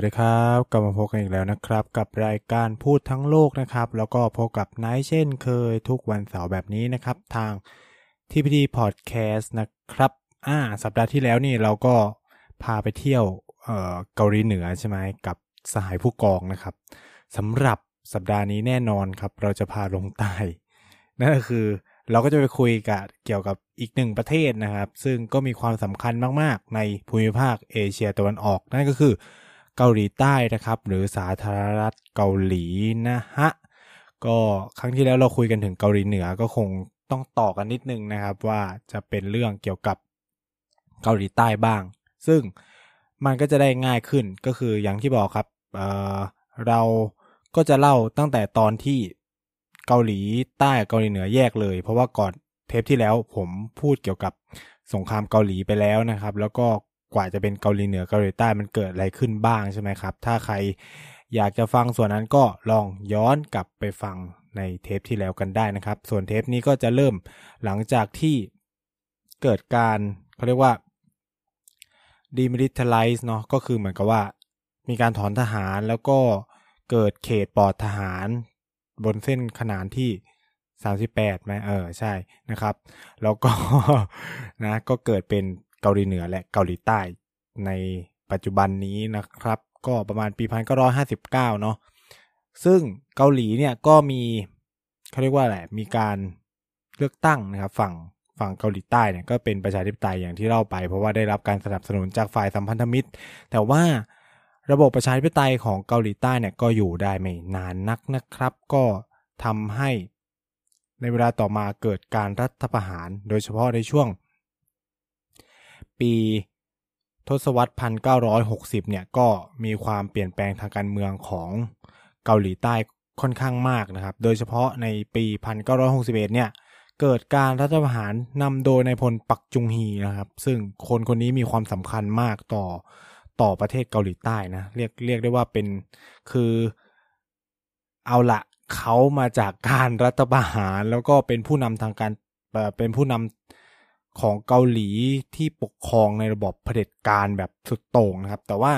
วัสดีครับกลับมาพบกันอีกแล้วนะครับ กับรายการพูดทั้งโลกนะครับ แล้วก็พบกับไนท์เช่นเคยทุกวันเสาร์แบบนี้นะครับ ทาง TPD Podcast นะครับอ่าสัปดาห์ที่แล้วนี่เราก็พาไปเที่ยวเอ่อเกาหลีเหนือใช่ไหมกับสหายผู้กองนะครับสำหรับสัปดาห์นี้แน่นอนครับ เราจะพาลงใต้นั่นก็คือเราก็จะไปคุยกับเกี่ยวกับอีกหนึ่งประเทศนะครับ ซึ่งก็มีความสำคัญมากๆ ในภูมิภาคเอเชียตะวันออก นั่นก็คือ เกาหลีใต้นะครับ หรือสาธารณรัฐเกาหลีนะฮะก็ครั้งที่แล้วเราคุยกันถึงเกาหลีเหนือก็คงต้องต่อกันนิดนึงนะครับ ว่าจะเป็นเรื่องเกี่ยวกับเกาหลีใต้บ้าง ซึ่งมันก็จะได้ง่ายขึ้นก็คืออย่างที่บอกครับเเราก็จะเล่าตั้งแต่ตอนที่เกาหลีใต้เกาหลีเหนือแยกเลย เพราะว่าก่อนเทปที่แล้วผมพูดเกี่ยวกับสงครามเกาหลีไปแล้วนะครับ แล้วก็ กว่าจะเป็นเกาหลีเหนือเกาหลีใต้มันเกิดอะไรขึ้นบ้างใช่ไหมครับ ถ้าใครอยากจะฟังส่วนนั้นก็ลองย้อนกลับไปฟังในเทปที่แล้วกันได้นะครับ ส่วนเทปนี้ก็จะเริ่มหลังจากที่เกิดการเขาเรียกว่า demilitarize เนาะก็คือเหมือนกับว่า มีการถอนทหารแล้วก็เกิดเขตปลอดทหารบนเส้นขนานที่ 38ไหมเออใช่นะครับ แล้วก็นะก็เกิดเป็น เกาหลีเหนือและเกาหลีใต้ ในปัจจุบันนี้นะครับ ก็ประมาณปีพันเก้าร้อยห้าสิบเก้าเนาะซึ่งเกาหลีเนี่ยก็มีเขาเรียกว่าอะไรมีการเลือกตั้งนะครับฝั่งฝั่งเกาหลีใต้เนี่ยก็เป็นประชาธิปไตยอย่างที่เล่าไป เพราะว่าได้รับการสนับสนุนจากฝ่ายสัมพันธมิตร แต่ว่าระบบประชาธิปไตยของเกาหลีใต้เนี่ยก็อยู่ได้ไม่นานนักนะครับ ก็ทำให้ในเวลาต่อมาเกิดการรัฐประหาร โดยเฉพาะในช่วง ปีทศวรรษ 1960 เนี่ยก็มีความเปลี่ยนแปลงทางการเมืองของเกาหลีใต้ค่อนข้างมากนะครับ โดยเฉพาะในปี 1961 เนี่ยเกิดการรัฐประหารนำโดยนายพลปักจุงฮีนะครับ ซึ่งคนคนนี้มีความสำคัญมากต่อต่อประเทศเกาหลีใต้นะเรียกเรียกได้ว่าเป็นคือเอาละเขามาจากการรัฐประหารแล้วก็เป็นผู้นำทางการเป็นผู้นำ ของเกาหลีที่ปกครองในระบบเผด็จการแบบสุดโต่งนะครับ แต่ว่า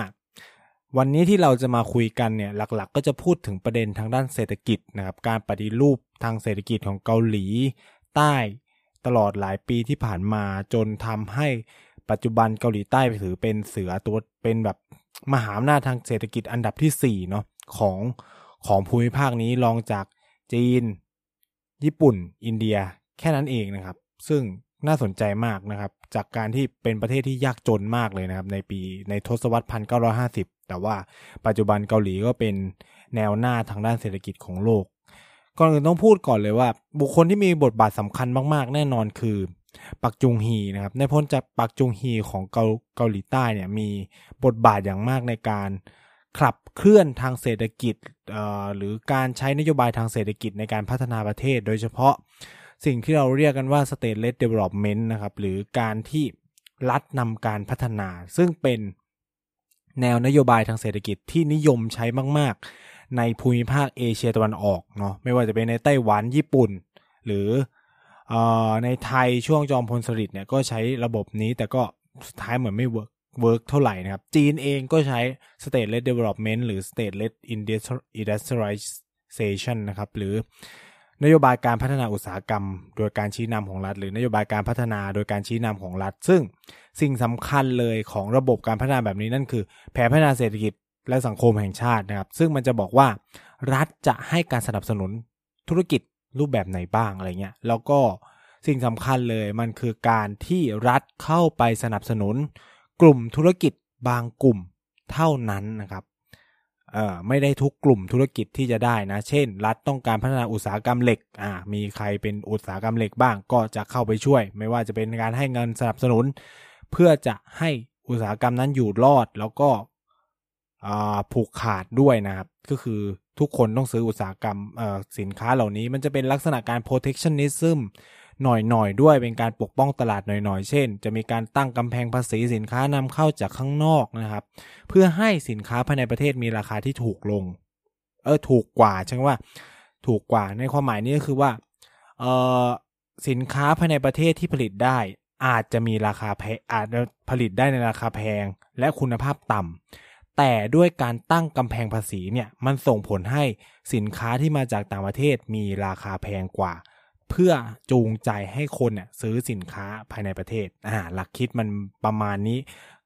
วันนี้ที่เราจะมาคุยกันเนี่ยหลักๆก็จะพูดถึงประเด็นทางด้านเศรษฐกิจนะครับ การปฏิรูปทางเศรษฐกิจของเกาหลี ใต้ตลอดหลายปีที่ผ่านมาจนทำให้ปัจจุบันเกาหลีใต้ถือเป็นเสือตัวเป็นแบบมหาอำนาจทางเศรษฐกิจอันดับที่4เนาะของของภูมิภาคนี้รองจากจีน ญี่ปุ่น อินเดียแค่นั้นเองนะครับ ซึ่ง น่าสนใจมากนะครับ จากการที่เป็นประเทศที่ยากจนมากเลยนะครับ ในปีในทศวรรษพันเก้าร้อยห้าสิบแต่ว่าปัจจุบันเกาหลีก็เป็นแนวหน้าทางด้านเศรษฐกิจของโลก ก่อนอื่นต้องพูดก่อนเลยว่า บุคคลที่มีบทบาทสำคัญมาก ๆ แน่นอนคือปักจุงฮีนะครับในพ้นจากปักจุงฮีของเกาเกาหลีใต้เนี่ยมีบทบาทอย่างมากในการขับเคลื่อนทางเศรษฐกิจหรือการใช้นโยบายทางเศรษฐกิจในการพัฒนาประเทศ โดยเฉพาะ สิ่งที่เราเรียกกันว่า state-led development นะครับ หรือการที่รัฐนำการพัฒนา ซึ่งเป็นแนวนโยบายทางเศรษฐกิจที่นิยมใช้มาก ๆ ในภูมิภาคเอเชียตะวันออกเนาะไม่ว่าจะเป็นในไต้หวันญี่ปุ่น หรือในไทยช่วงจอมพลสฤษดิ์เนี่ยก็ใช้ระบบนี้แต่ก็สุดท้ายเหมือนไม่ work work เท่าไหร่นะครับ จีนเองก็ใช้ state-led development หรือ state-led industrialization นะครับ หรือ นโยบายการพัฒนาอุตสาหกรรม โดยการชี้นำของรัฐ หรือนโยบายการพัฒนาโดยการชี้นำของรัฐ ซึ่งสิ่งสำคัญเลยของระบบการพัฒนาแบบนี้นั่นคือ แผนพัฒนาเศรษฐกิจและสังคมแห่งชาตินะครับ ซึ่งมันจะบอกว่ารัฐจะให้การสนับสนุนธุรกิจรูปแบบไหนบ้างอะไรเงี้ยแล้วก็สิ่งสำคัญเลยมันคือการที่รัฐเข้าไปสนับสนุน กลุ่มธุรกิจบางกลุ่มเท่านั้นนะครับ ไม่ได้ทุกกลุ่มธุรกิจที่จะได้นะ เช่น รัฐต้องการพัฒนาอุตสาหกรรมเหล็กอ่ามีใครเป็นอุตสาหกรรมเหล็กบ้างก็จะเข้าไปช่วย ไม่ว่าจะเป็นการให้เงินสนับสนุน เพื่อจะให้อุตสาหกรรมนั้นอยู่รอดแล้วก็ผูกขาดด้วยนะครับ ก็คือทุกคนต้องซื้ออุตสาหกรรมสินค้าเหล่านี้ มันจะเป็นลักษณะการ protectionism หน่อยๆด้วยเป็นการปกป้องตลาดหน่อยๆ เช่น จะมีการตั้งกำแพงภาษีสินค้านำเข้าจากข้างนอกนะครับ เพื่อให้สินค้าภายในประเทศมีราคาที่ถูกลง เออถูกกว่าใช่ไหมว่า ถูกกว่าในความหมายนี้ก็คือว่าเออสินค้าภายในประเทศที่ผลิตได้ อาจจะมีราคาแพงอาจจะผลิตได้ในราคาแพงและคุณภาพต่ำแต่ด้วยการตั้งกำแพงภาษีเนี่ยมันส่งผลให้สินค้าที่มาจากต่างประเทศมีราคาแพงกว่า เพื่อจูงใจให้คนเนี่ยซื้อสินค้าภายในประเทศอ่าหลักคิดมันประมาณนี้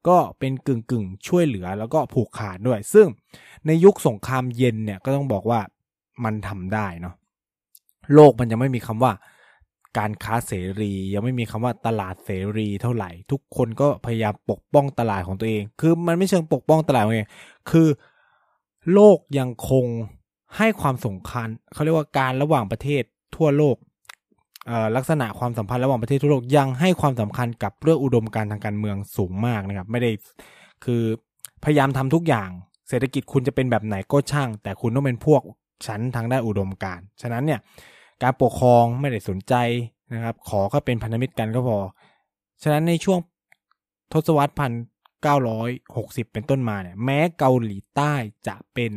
ก็เป็นกึ่งกึ่งช่วยเหลือแล้วก็ผูกขาดด้วย ซึ่งในยุคสงครามเย็นเนี่ยก็ต้องบอกว่ามันทำได้เนาะโลกมันยังไม่มีคำว่าการค้าเสรียังไม่มีคำว่าตลาดเสรีเท่าไหร่ ทุกคนก็พยายามปกป้องตลาดของตัวเอง คือมันไม่เชิงปกป้องตลาดของตัวเองคือโลกยังคงให้ความสำคัญเขาเรียกว่าการระหว่างประเทศทั่วโลก ลักษณะความสัมพันธ์ระหว่างประเทศทั่วโลกยังให้ความสำคัญกับเรื่องอุดมการทางการเมืองสูงมากนะครับ ไม่ได้คือพยายามทำทุกอย่าง เศรษฐกิจคุณจะเป็นแบบไหนก็ช่าง แต่คุณต้องเป็นพวกชั้นทางด้านอุดมการฉะนั้นเนี่ยการปกครองไม่ได้สนใจนะครับ ขอก็เป็นพันธมิตรกันก็พอ ฉะนั้นในช่วงทศวรรษพันเก้าร้อยหกสิบเป็นต้นมาเนี่ย แม้เกาหลีใต้จะเป็น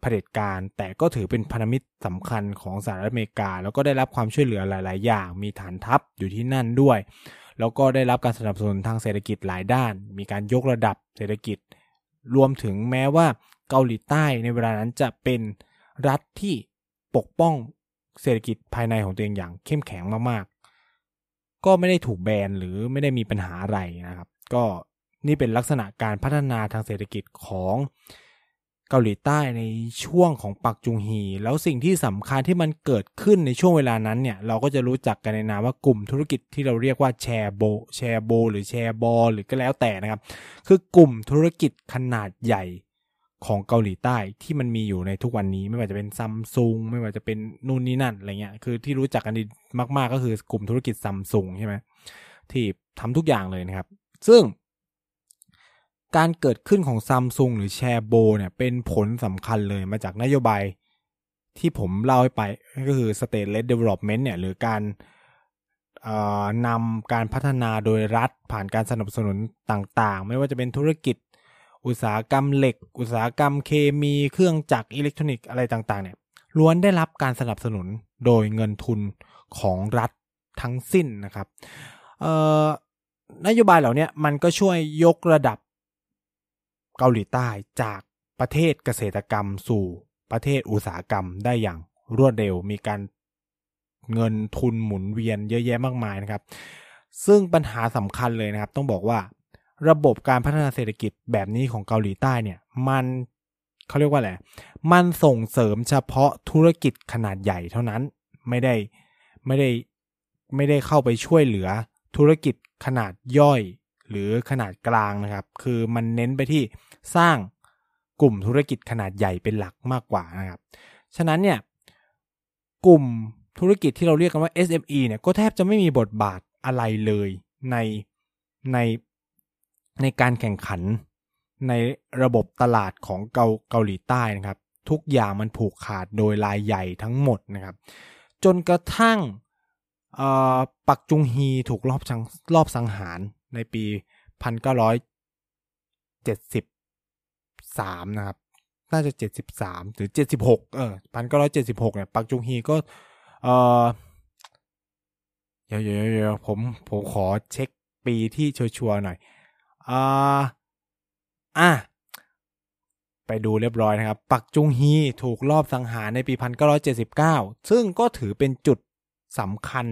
เผด็จการ แต่ก็ถือเป็นพันธมิตรสำคัญของสหรัฐอเมริกา แล้วก็ได้รับความช่วยเหลือหลาย ๆ อย่าง มีฐานทัพอยู่ที่นั่นด้วย แล้วก็ได้รับการสนับสนุนทางเศรษฐกิจหลายด้าน มีการยกระดับเศรษฐกิจ รวมถึงแม้ว่าเกาหลีใต้ในเวลานั้นจะเป็นรัฐที่ปกป้องเศรษฐกิจภายในของตัวเองอย่างเข้มแข็งมาก ๆ ก็ไม่ได้ถูกแบนหรือไม่ได้มีปัญหาอะไรนะครับ ก็นี่เป็นลักษณะการพัฒนาทางเศรษฐกิจของ เกาหลีใต้ในช่วงของปักจุงฮี แล้วสิ่งที่สำคัญที่มันเกิดขึ้นในช่วงเวลานั้นเนี่ยเราก็จะรู้จักกันในนามว่ากลุ่มธุรกิจที่เราเรียกว่าแชร์โบแชร์โบหรือแชร์บอหรือก็แล้วแต่นะครับ คือกลุ่มธุรกิจขนาดใหญ่ของเกาหลีใต้ที่มันมีอยู่ในทุกวันนี้ ไม่ว่าจะเป็นซัมซุงไม่ว่าจะเป็นนู่นนี่นั่นอะไรเงี้ยคือที่รู้จักกันดีมาก ๆ ก็คือกลุ่มธุรกิจซัมซุงใช่ไหมที่ทำทุกอย่างเลยนะครับ ซึ่ง การเกิดขึ้นของซัมซุงหรือแชร์โบเนี่ยเป็นผลสำคัญเลยมาจากนโยบายที่ผมเล่าให้ไปก็คือ state-led development เนี่ยหรือการนำการพัฒนาโดยรัฐผ่านการสนับสนุนต่างๆ ไม่ว่าจะเป็นธุรกิจ อุตสาหกรรมเหล็ก อุตสาหกรรมเคมีเครื่องจักรอิเล็กทรอนิกส์อะไรต่างๆเนี่ยล้วนได้รับการสนับสนุนโดยเงินทุนของรัฐทั้งสิ้นนะครับนโยบายเหล่านี้มันก็ช่วยยกระดับ เกาหลีใต้จากประเทศเกษตรกรรมสู่ประเทศอุตสาหกรรมได้อย่างรวดเร็วมีการเงินทุนหมุนเวียนเยอะแยะมากมายนะครับ ซึ่งปัญหาสำคัญเลยนะครับ ต้องบอกว่าระบบการพัฒนาเศรษฐกิจแบบนี้ของเกาหลีใต้เนี่ยมันเขาเรียกว่าอะไรมันส่งเสริมเฉพาะธุรกิจขนาดใหญ่เท่านั้นไม่ได้ไม่ได้ไม่ได้เข้าไปช่วยเหลือธุรกิจขนาดย่อย หรือขนาดกลางนะครับ คือมันเน้นไปที่สร้างกลุ่มธุรกิจขนาดใหญ่เป็นหลักมากกว่านะครับ ฉะนั้นเนี่ยกลุ่มธุรกิจที่เราเรียกกันว่า SME เนี่ยก็แทบจะไม่มีบทบาทอะไรเลยในในในการแข่งขันในระบบตลาดของเกาเกาหลีใต้นะครับ ทุกอย่างมันผูกขาดโดยรายใหญ่ทั้งหมดนะครับ จนกระทั่งปักจุงฮีถูกรอบรอบสังหาร ในปีพันเก้าร้อยเจ็ดสิบสามนะครับ น่าจะเจ็ดสิบสามหรือเจ็ดสิบหกเออพันเก้าร้อยเจ็ดสิบหกเนี่ย ปักจุงฮีก็ เออเดี๋ยวเดี๋ยวผม ผมขอเช็คปีที่ชัวร์ๆหน่อย อ่า อะไปดูเรียบร้อยนะครับ ปักจุงฮีถูกลอบสังหารในปีพันเก้าร้อยเจ็ดสิบเก้าซึ่งก็ถือเป็นจุดสำคัญ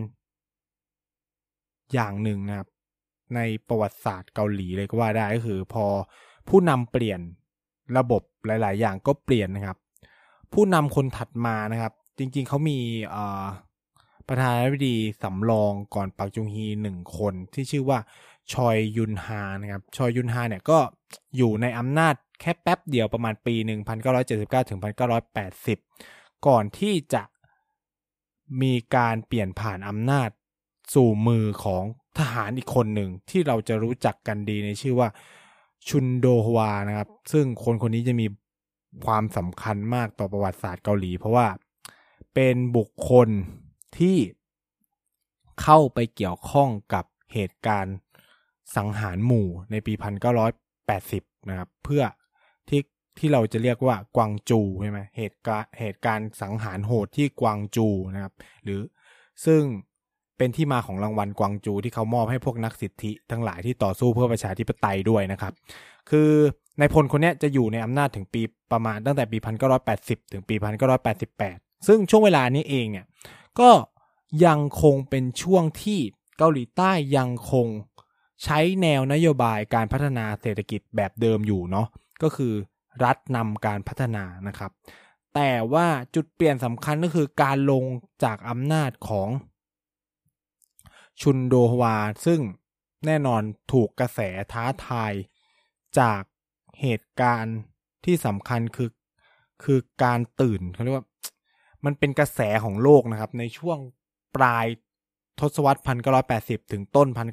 อย่างหนึ่งนะครับ ในประวัติศาสตร์เกาหลีเลยก็ว่าได้ก็คือ พอผู้นำเปลี่ยนระบบหลาย ๆ อย่างก็เปลี่ยนนะครับ ผู้นำคนถัดมานะครับ จริง ๆเขามีประธานาธิบดีสำรองก่อนปักจุงฮีหนึ่งคนที่ชื่อว่าชอยยุนฮานะครับชอยยุนฮาเนี่ยก็อยู่ในอำนาจแค่แป๊บเดียวประมาณปี 1979 ถึง 1980 ก่อนที่จะมีการเปลี่ยนผ่านอำนาจสู่มือของ ทหารอีกคนหนึ่งที่เราจะรู้จักกันดีในชื่อว่าชุนโดฮวานะครับ ซึ่งคนคนนี้จะมีความสำคัญมากต่อประวัติศาสตร์เกาหลี เพราะว่าเป็นบุคคลที่เข้าไปเกี่ยวข้องกับเหตุการณ์สังหารหมู่ในปี 1980 นะครับ เพื่อที่ที่เราจะเรียกว่ากวางจูใช่ไหมเหตุการณ์เหตุการณ์สังหารโหดที่กวางจูนะครับ หรือซึ่ง เป็นที่มาของรางวัลกวางจูที่เขามอบให้พวกนักสิทธิ ทั้งหลายที่ต่อสู้เพื่อประชาธิปไตยด้วยนะครับ คือในพลคนนี้จะอยู่ในอำนาจถึงปีประมาณตั้งแต่ปี 1980 ถึงปี 1988 ซึ่งช่วงเวลานี้เองเนี่ยก็ยังคงเป็นช่วงที่เกาหลีใต้ยังคงใช้แนวนโยบายการพัฒนาเศรษฐกิจแบบเดิมอยู่เนาะก็คือรัฐนำการพัฒนานะครับ แต่ว่าจุดเปลี่ยนสำคัญก็คือการลงจากอำนาจของ ชุนโดฮวา ซึ่งแน่นอนถูกกระแสท้าทาย จากเหตุการณ์ที่สำคัญคือ คือการตื่นเขาเรียกว่า มันเป็นกระแสของโลกนะครับ ในช่วงปลายทศวรรษพันเก้าร้อยแปดสิบถึงต้นพัน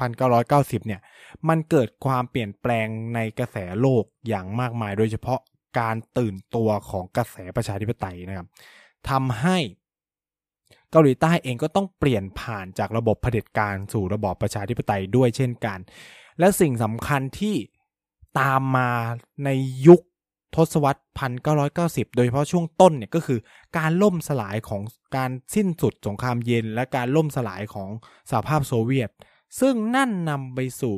พันเก้าร้อยเก้าสิบเนี่ย มันเกิดความเปลี่ยนแปลงในกระแสโลกอย่างมากมาย โดยเฉพาะการตื่นตัวของกระแสประชาธิปไตยนะครับทำให้ เกาหลีใต้เองก็ต้องเปลี่ยนผ่านจากระบบเผด็จการสู่ระบอบประชาธิปไตยด้วยเช่นกัน และสิ่งสำคัญที่ตามมาในยุคทศวรรษพันเก้าร้อยเก้าสิบโดยเฉพาะช่วงต้นเนี่ยก็คือการล่มสลายของการสิ้นสุดสงครามเย็น และการล่มสลายของสหภาพโซเวียต ซึ่งนั่นนำไปสู่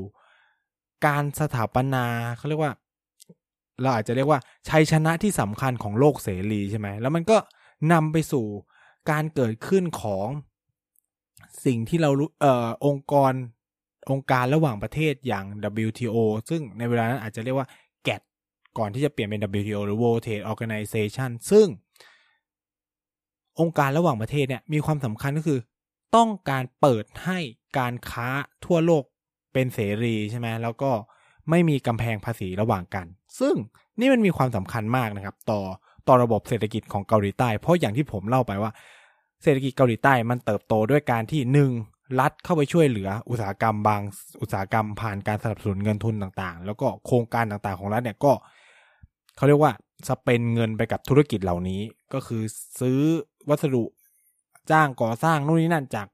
การสถาปนาเขาเรียกว่า เราอาจจะเรียกว่าชัยชนะที่สำคัญของโลกเสรีใช่ไหม แล้วมันก็นำไปสู่ การเกิดขึ้นของสิ่งที่เรารู้เอ่อองค์กรองค์การระหว่างประเทศอย่าง WTO ซึ่งในเวลานั้นอาจจะเรียกว่า GATT ก่อนที่จะเปลี่ยนเป็น WTO หรือ World Trade Organization ซึ่ง องค์การระหว่างประเทศเนี่ยมีความสำคัญก็คือ ต้องการเปิดให้การค้าทั่วโลกเป็นเสรีใช่ไหมแล้วก็ไม่มีกำแพงภาษีระหว่างกัน ซึ่งนี่มันมีความสำคัญมากนะครับ ต่อ ต่อระบบเศรษฐกิจของเกาหลีใต้ เพราะอย่างที่ผมเล่าไปว่า เศรษฐกิจเกาหลีใต้มันเติบโตด้วยการที่หนึ่งรัฐเข้าไปช่วยเหลืออุตสาหกรรมบาง อุตสาหกรรมผ่านการสนับสนุนเงินทุนต่างๆ แล้วก็โครงการต่างๆของรัฐเนี่ยก็เขาเรียกว่าสเปนเงินไปกับธุรกิจเหล่านี้ก็คือซื้อวัสดุจ้างก่อสร้างนู่นนี่นั่นจาก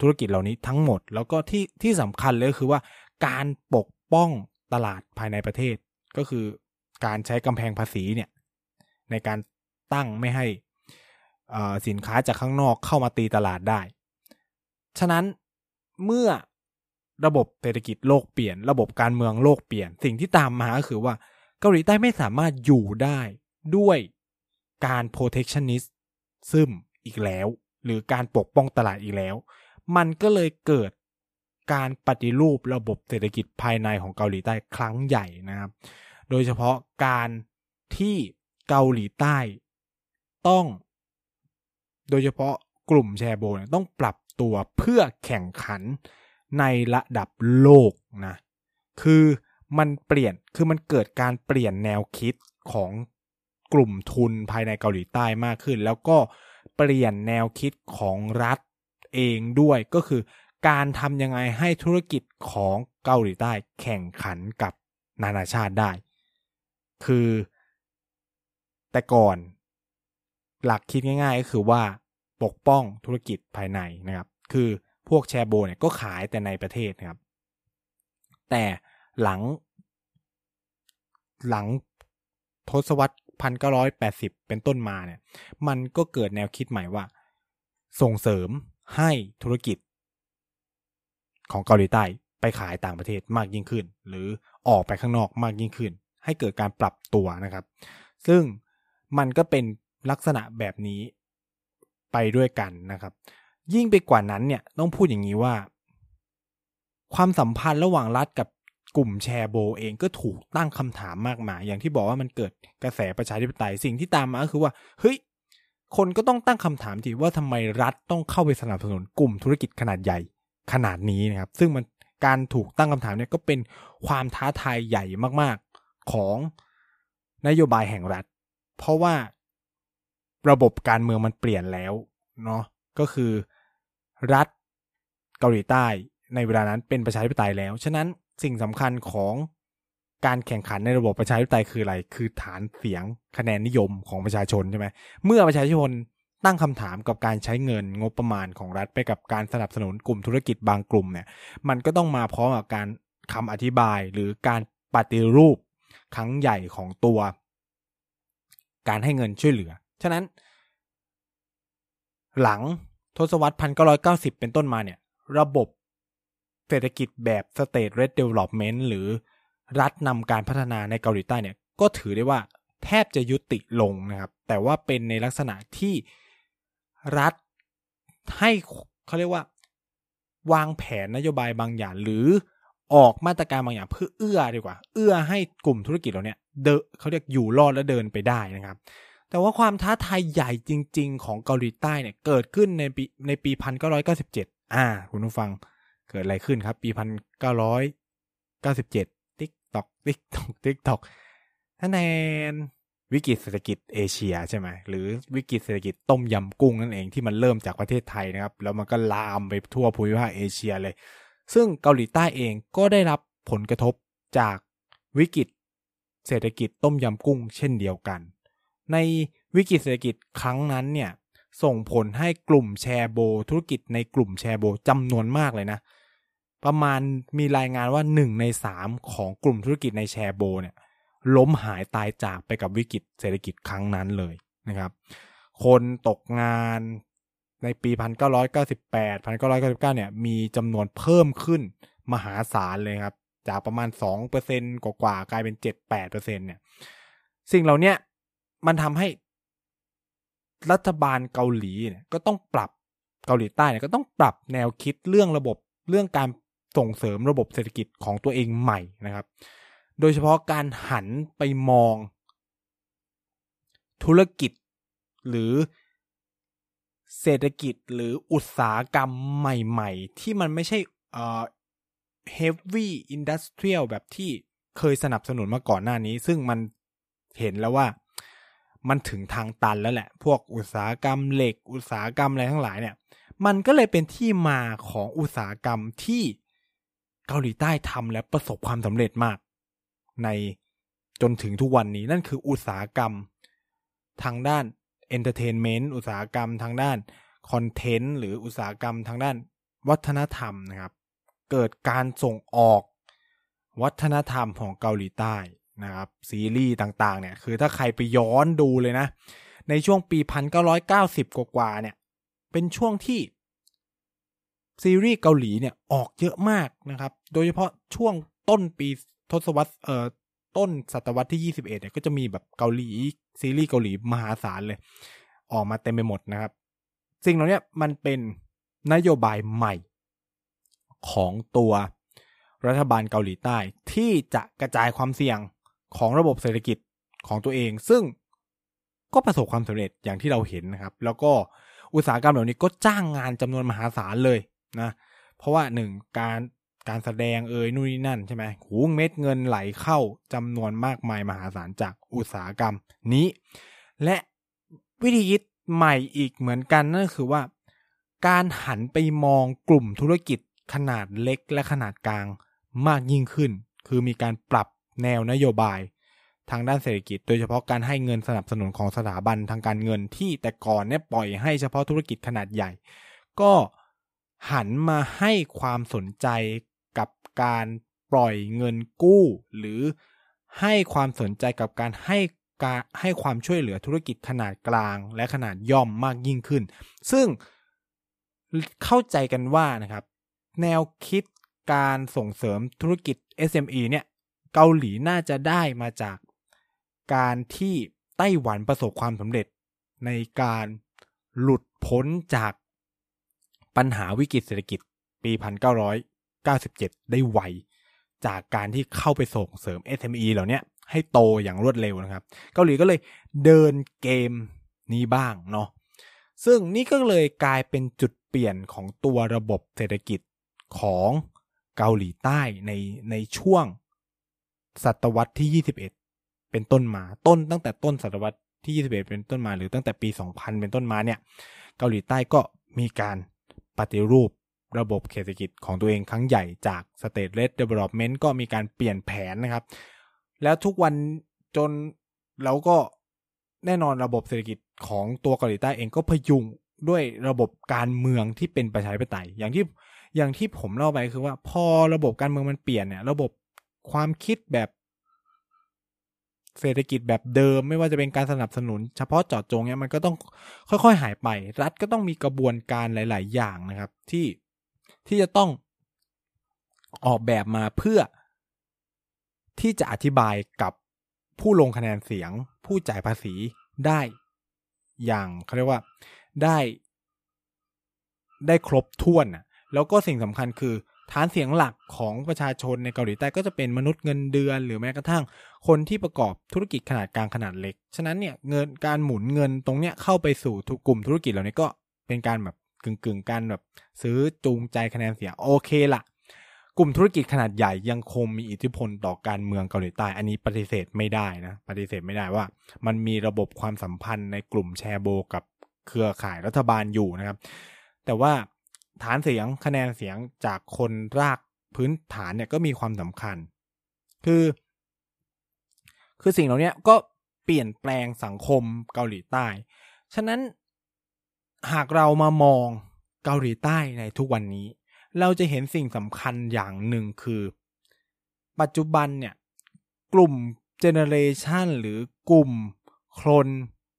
ธุรกิจเหล่านี้ทั้งหมด แล้วก็ที่ที่สำคัญเลยคือว่าการปกป้องตลาดภายในประเทศ ก็คือการใช้กำแพงภาษีเนี่ย ในการตั้งไม่ให้สินค้าจากข้างนอกเข้ามาตีตลาดได้ ฉะนั้นเมื่อระบบเศรษฐกิจโลกเปลี่ยน ระบบการเมืองโลกเปลี่ยน สิ่งที่ตามมาก็คือว่าเกาหลีใต้ไม่สามารถอยู่ได้ด้วยการ protectionist ซึมอีกแล้ว หรือการปกป้องตลาดอีกแล้ว มันก็เลยเกิดการปฏิรูประบบเศรษฐกิจภายในของเกาหลีใต้ครั้งใหญ่นะครับ โดยเฉพาะการที่ เกาหลีใต้ ต้อง โดยเฉพาะกลุ่มแชร์โบนต้องปรับตัวเพื่อแข่งขันในระดับโลกนะ คือมันเปลี่ยน คือมันเกิดการเปลี่ยนแนวคิดของกลุ่มทุนภายในเกาหลีใต้มากขึ้น แล้วก็เปลี่ยนแนวคิดของรัฐเองด้วยก็คือการทำยังไงให้ธุรกิจของเกาหลีใต้แข่งขันกับนานาชาติได้ คือ แต่ก่อน หลักคิดง่าย ๆ ก็คือว่าปกป้องธุรกิจภายในนะครับ คือพวกแชร์โบเนี่ยก็ขายแต่ในประเทศนะครับ แต่หลัง หลังทศวรรษพันเก้าร้อยแปดสิบเป็นต้นมาเนี่ย มันก็เกิดแนวคิดใหม่ว่า ส่งเสริมให้ธุรกิจ ของเกาหลีใต้ไปขายต่างประเทศมากยิ่งขึ้น หรือออกไปข้างนอกมากยิ่งขึ้น ให้เกิดการปรับตัวนะครับ ซึ่ง มันก็เป็นลักษณะแบบนี้ไปด้วยกันนะครับ ยิ่งไปกว่านั้นเนี่ยต้องพูดอย่างนี้ว่า ความสัมพันธ์ระหว่างรัฐกับกลุ่มแชร์โบเองก็ถูกตั้งคำถามมากมาย อย่างที่บอกว่ามันเกิดกระแสประชาธิปไตยสิ่งที่ตามมาก็คือว่า เฮ้ย คนก็ต้องตั้งคำถามทีว่าทำไมรัฐต้องเข้าไปสนับสนุนกลุ่มธุรกิจขนาดใหญ่ขนาดนี้นะครับ ซึ่งมันการถูกตั้งคำถามเนี่ยก็เป็นความท้าทายใหญ่มาก ๆ ของนโยบายแห่งรัฐ เพราะว่าระบบการเมืองมันเปลี่ยนแล้วเนาะก็คือรัฐเกาหลีใต้ในเวลานั้นเป็นประชาธิปไตยแล้ว ฉะนั้นสิ่งสำคัญของการแข่งขันในระบบประชาธิปไตยคืออะไร คือฐานเสียงคะแนนนิยมของประชาชนใช่ไหมเมื่อประชาชนตั้งคำถามกับการใช้เงินงบประมาณของรัฐไปกับการสนับสนุนกลุ่มธุรกิจบางกลุ่มเนี่ย มันก็ต้องมาพร้อมกับการคำอธิบายหรือการปฏิรูปครั้งใหญ่ของตัว การให้เงินช่วยเหลือ ฉะนั้น หลังทศวรรษ 1990 เป็นต้นมาเนี่ย ระบบเศรษฐกิจแบบ state led development หรือรัฐนำการพัฒนาในเกาหลีใต้เนี่ย ก็ถือได้ว่าแทบจะยุติลงนะครับ แต่ว่าเป็นในลักษณะที่รัฐให้เขาเรียกว่า วางแผนนโยบายบางอย่างหรือ ออกมาตรการบางอย่างเพื่อเอื้อดีกว่า เอื้อให้กลุ่มธุรกิจเราเนี่ยเดเขาเรียกอยู่รอดและเดินไปได้นะครับ แต่ว่าความท้าทายใหญ่จจริง ๆ ของเกาหลีใต้เนี่ยเกิดขึ้นในปีในปีพันเก้าร้อยเก้าสิบเจ็ดอ่า คุณผู้ฟังเกิดอะไรขึ้นครับ ปีพันเก้าร้อยเก้าสิบเจ็ด tick tock tick tock tick tock คะแนนวิกฤตเศรษฐกิจเอเชียใช่ไหมหรือวิกฤตเศรษฐกิจต้มยำกุ้งนั่นเองที่มันเริ่มจากประเทศไทยนะครับ แล้วมันก็ลามไปทั่วภูมิภาคเอเชียเลย ซึ่งเกาหลีใต้เองก็ได้รับผลกระทบจากวิกฤต เศรษฐกิจต้มยำกุ้งเช่นเดียวกัน ในวิกฤตเศรษฐกิจครั้งนั้นเนี่ยส่งผลให้กลุ่มแชร์โบ ธุรกิจในกลุ่มแชร์โบจำนวนมากเลยนะ ประมาณมีรายงานว่าหนึ่งในสามของกลุ่มธุรกิจในแชร์โบเนี่ยล้มหายตายจากไปกับวิกฤตเศรษฐกิจครั้งนั้นเลยนะครับ คนตกงาน ในปี 1998 1999 เนี่ย มีจำนวนเพิ่มขึ้นมหาศาลเลยครับ จากประมาณ 2%กว่าๆกลายเป็น 7-8%เนี่ย สิ่งเหล่านี้มันทำให้รัฐบาลเกาหลีเนี่ยก็ต้องปรับเกาหลีใต้เนี่ยก็ต้องปรับแนวคิดเรื่องระบบเรื่องการส่งเสริมระบบเศรษฐกิจของตัวเองใหม่นะครับ โดยเฉพาะการหันไปมอง ธุรกิจหรือ เศรษฐกิจหรืออุตสาหกรรมใหม่ ๆ ที่มันไม่ใช่เอ่อ heavy industrial แบบที่เคยสนับสนุนมาก่อนหน้านี้ ซึ่งมันเห็นแล้วว่ามันถึงทางตันแล้วแหละ พวกอุตสาหกรรมเหล็ก อุตสาหกรรมอะไรทั้งหลายเนี่ย มันก็เลยเป็นที่มาของอุตสาหกรรมที่เกาหลีใต้ทำและประสบความสำเร็จมาก ในจนถึงทุกวันนี้นั่นคืออุตสาหกรรม ทางด้าน entertainment อุตสาหกรรมทางด้าน content หรืออุตสาหกรรมทางด้านวัฒนธรรมนะครับ เกิดการส่งออกวัฒนธรรมของเกาหลีใต้นะครับซีรีส์ต่างๆเนี่ยคือถ้าใครไปย้อนดูเลยนะ ในช่วงปี 1990 กว่าๆเนี่ยเป็นช่วงที่ซีรีส์เกาหลีเนี่ยออกเยอะมากนะครับ โดยเฉพาะช่วงต้นปีทศวรรษเอ่อ ต้นศตวรรษที่ 21เนี่ยก็จะมีแบบเกาหลีซีรีส์เกาหลีมหาศาลเลย ออกมาเต็มไปหมดนะครับ สิ่งเหล่านี้มันเป็นนโยบายใหม่ของตัวรัฐบาลเกาหลีใต้ ที่จะกระจายความเสี่ยงของระบบเศรษฐกิจของตัวเอง ซึ่งก็ประสบความสำเร็จอย่างที่เราเห็นนะครับ แล้วก็อุตสาหกรรมเหล่านี้ก็จ้างงานจำนวนมหาศาลเลยนะเพราะว่าหนึ่งการ การแสดงเอ่ยนู่นนี่นั่นใช่ไหมหูเม็ดเงินไหลเข้าจำนวนมากมายมหาศาลจากอุตสาหกรรมนี้ และวิธีคิดใหม่อีกเหมือนกันนั่นคือว่า การหันไปมองกลุ่มธุรกิจขนาดเล็กและขนาดกลางมากยิ่งขึ้น คือมีการปรับแนวนโยบายทางด้านเศรษฐกิจ โดยเฉพาะการให้เงินสนับสนุนของสถาบันทางการเงินที่แต่ก่อนเนี่ยปล่อยให้เฉพาะธุรกิจขนาดใหญ่ ก็หันมาให้ความสนใจ กับการปล่อยเงินกู้ หรือให้ความสนใจกับการให้การให้ความช่วยเหลือธุรกิจขนาดกลาง และขนาดย่อมมากยิ่งขึ้น ซึ่งเข้าใจกันว่านะครับ แนวคิดการส่งเสริมธุรกิจ SME เนี่ยเกาหลีน่าจะได้มาจากการที่ไต้หวันประสบความสำเร็จในการหลุดพ้นจากปัญหาวิกฤตเศรษฐกิจปี1 9 97 ได้ไว จากการที่เข้าไปส่งเสริม SME เหล่านี้ให้โตอย่างรวดเร็วนะครับ เกาหลีก็เลยเดินเกมนี้บ้างเนาะซึ่งนี่ก็เลยกลายเป็นจุดเปลี่ยนของตัวระบบเศรษฐกิจของเกาหลีใต้ในในช่วงศตวรรษที่ 21 เป็นต้นมาต้นตั้งแต่ต้นศตวรรษที่ 21 เป็นต้นมาหรือตั้งแต่ปี 2000 เป็นต้นมาเนี่ย เกาหลีใต้ก็มีการปฏิรูป ระบบเศรษฐกิจของตัวเองครั้งใหญ่จาก State Led Development ก็มีการเปลี่ยนแผนนะครับ แล้วทุกวันจนเราก็แน่นอนระบบเศรษฐกิจของตัวเกาหลีใต้เองก็พยุงด้วยระบบการเมืองที่เป็นประชาธิปไตย อย่างที่อย่างที่ผมเล่าไปคือว่า พอระบบการเมืองมันเปลี่ยนเนี่ย ระบบความคิดแบบ เศรษฐกิจแบบเดิม ไม่ว่าจะเป็นการสนับสนุน เฉพาะเจาะจงเนี่ยมันก็ต้องค่อยๆหายไป รัฐก็ต้องมีกระบวนการหลาย ๆ อย่างนะครับ ที่ ที่จะต้องออกแบบมาเพื่อที่จะอธิบายกับผู้ลงคะแนนเสียง ผู้จ่ายภาษีได้อย่างเขาเรียกว่าได้ได้ครบถ้วนนะแล้วก็สิ่งสำคัญคือฐานเสียงหลักของประชาชนในเกาหลีใต้ก็จะเป็นมนุษย์เงินเดือน หรือแม้กระทั่งคนที่ประกอบธุรกิจขนาดกลางขนาดเล็ก ฉะนั้นเนี่ยเงินการหมุนเงินตรงเนี้ยเข้าไปสู่กลุ่มธุรกิจเหล่านี้ก็เป็นการแบบ งกึ่งการแบบซื้อจูงใจคะแนนเสียงโอเคละกลุ่มธุรกิจขนาดใหญ่ยังคงมีอิทธิพลต่อการเมืองเกาหลีใต้ อันนี้ปฏิเสธไม่ได้นะ ปฏิเสธไม่ได้ว่า มันมีระบบความสัมพันธ์ในกลุ่มแชร์โบกับเครือข่ายรัฐบาลอยู่นะครับ แต่ว่าฐานเสียงคะแนนเสียงจากคนรากพื้นฐานเนี่ยก็มีความสำคัญ คือ คือสิ่งเหล่านี้ก็เปลี่ยนแปลงสังคมเกาหลีใต้ ฉะนั้น หากเรามามองเกาหลีใต้ในทุกวันนี้ เราจะเห็นสิ่งสำคัญอย่างหนึ่งคือ ปัจจุบันเนี่ย กลุ่มgeneration หรือกลุ่มคน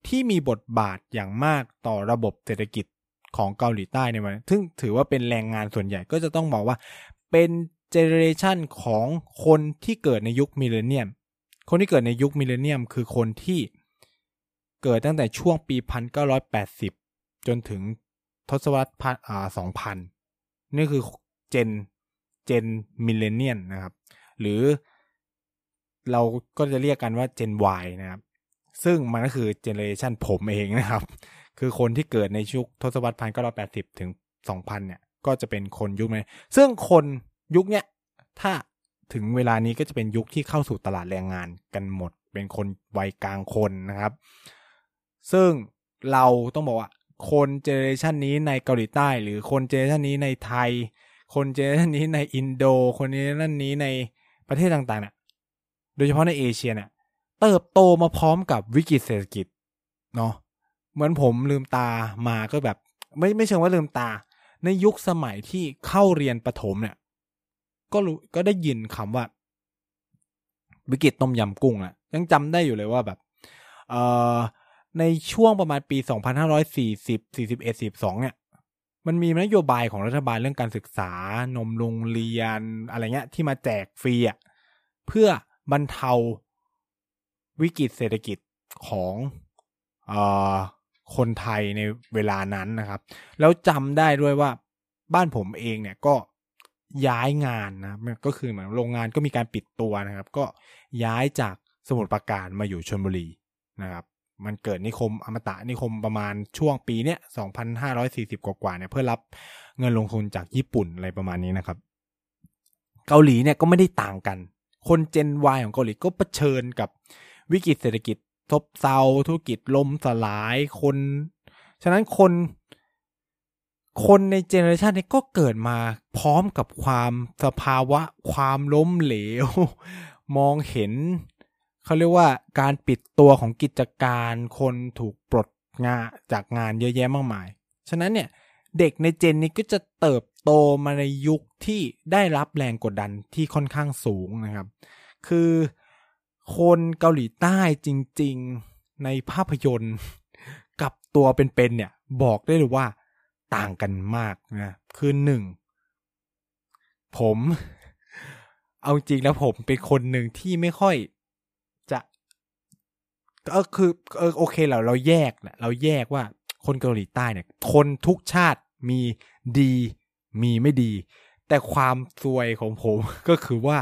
ที่มีบทบาทอย่างมากต่อระบบเศรษฐกิจของเกาหลีใต้ในวันซึ่งถือว่าเป็นแรงงานส่วนใหญ่ก็จะต้องบอกว่า เป็น generation ของคนที่เกิดในยุค millennium คนที่เกิดในยุค millennium คือคนที่เกิดตั้งแต่ช่วงปี 1980 จนถึงทศวรรษอ่า2000นี่คือ genเจน millennial นะครับ หรือเราก็จะเรียกกันว่าเจน Y นะครับ ซึ่งมันก็คือเจเนเรชันผมเองนะครับ คือคนที่เกิดในยุคทศวรรษพันเก้าร้อยแปดสิบถึงสองพันเนี่ย ก็จะเป็นคนยุคนี้ซึ่งคนยุคเนี้ยถ้าถึงเวลานี้ก็จะเป็นยุคที่เข้าสู่ตลาดแรงงานกันหมด เป็นคนวัยกลางคนนะครับ ซึ่งเราต้องบอกว่า คนเจเนเรชันนี้ในเกาหลีใต้ หรือคนเจเนเรชันนี้ในไทย คนเจเนเรชันนี้ในอินโด คนเจเนเรชันนี้ในประเทศต่างๆเนี่ยโดยเฉพาะในเอเชียเนี่ยเติบโตมาพร้อมกับวิกฤตเศรษฐกิจเนาะเหมือนผมลืมตามาก็แบบ ไม่ไม่เชิงว่าลืมตา ในยุคสมัยที่เข้าเรียนประถมเนี่ย ก็รู้ก็ได้ยินคำว่า วิกฤตต้มยำกุ้งอะยังจำได้อยู่เลยว่าแบบ เอ่อ ในช่วงประมาณปี 2540 41 42 เนี่ย มันมีนโยบายของรัฐบาลเรื่องการศึกษานมโรงเรียนอะไรเงี้ย ที่มาแจกฟรีอะเพื่อบรรเทาวิกฤตเศรษฐกิจของอคนไทยในเวลานั้นนะครับ แล้วจำได้ด้วยว่าบ้านผมเองเนี่ยก็ย้ายงานนะก็คือเหมือนโรงงานก็มีการปิดตัวนะครับ ก็ย้ายจากสมุทรปราการมาอยู่ชนบุรีนะครับ มันเกิดนิคมอมตะนิคมประมาณช่วงปีเนี้ย2,540 กว่าๆเนี่ยเพื่อรับเงินลงทุนจากญี่ปุ่นอะไรประมาณนี้นะครับ เกาหลีเนี่ยก็ไม่ได้ต่างกัน คนเจน Y ของเกาหลีก็เผชิญกับวิกฤตเศรษฐกิจซบเซาธุรกิจล่มสลายคน ฉะนั้นคนคนในเจเนอเรชันนี้ก็เกิดมาพร้อมกับความสภาวะ ความล้มเหลว มองเห็น เขาเรียกว่าการปิดตัวของกิจการคนถูกปลดงานจากงานเยอะแยะมากมาย ฉะนั้นเนี่ยเด็กในเจนนี้ก็จะเติบโตมาในยุคที่ได้รับแรงกดดันที่ค่อนข้างสูงนะครับ คือคนเกาหลีใต้จริง ๆ ในภาพยนตร์กับตัวเป็นๆเนี่ยบอกได้เลยว่าต่างกันมากนะคือหนึ่งผม เอาจริงแล้วผมเป็นคนหนึ่งที่ไม่ค่อย ก็คือเออโอเคเราเราแยกแหละเราแยกว่าคนเกาหลีใต้เนี่ย คนทุกชาติมีดีมีไม่ดี แต่ความซวยของผม ก็คือว่า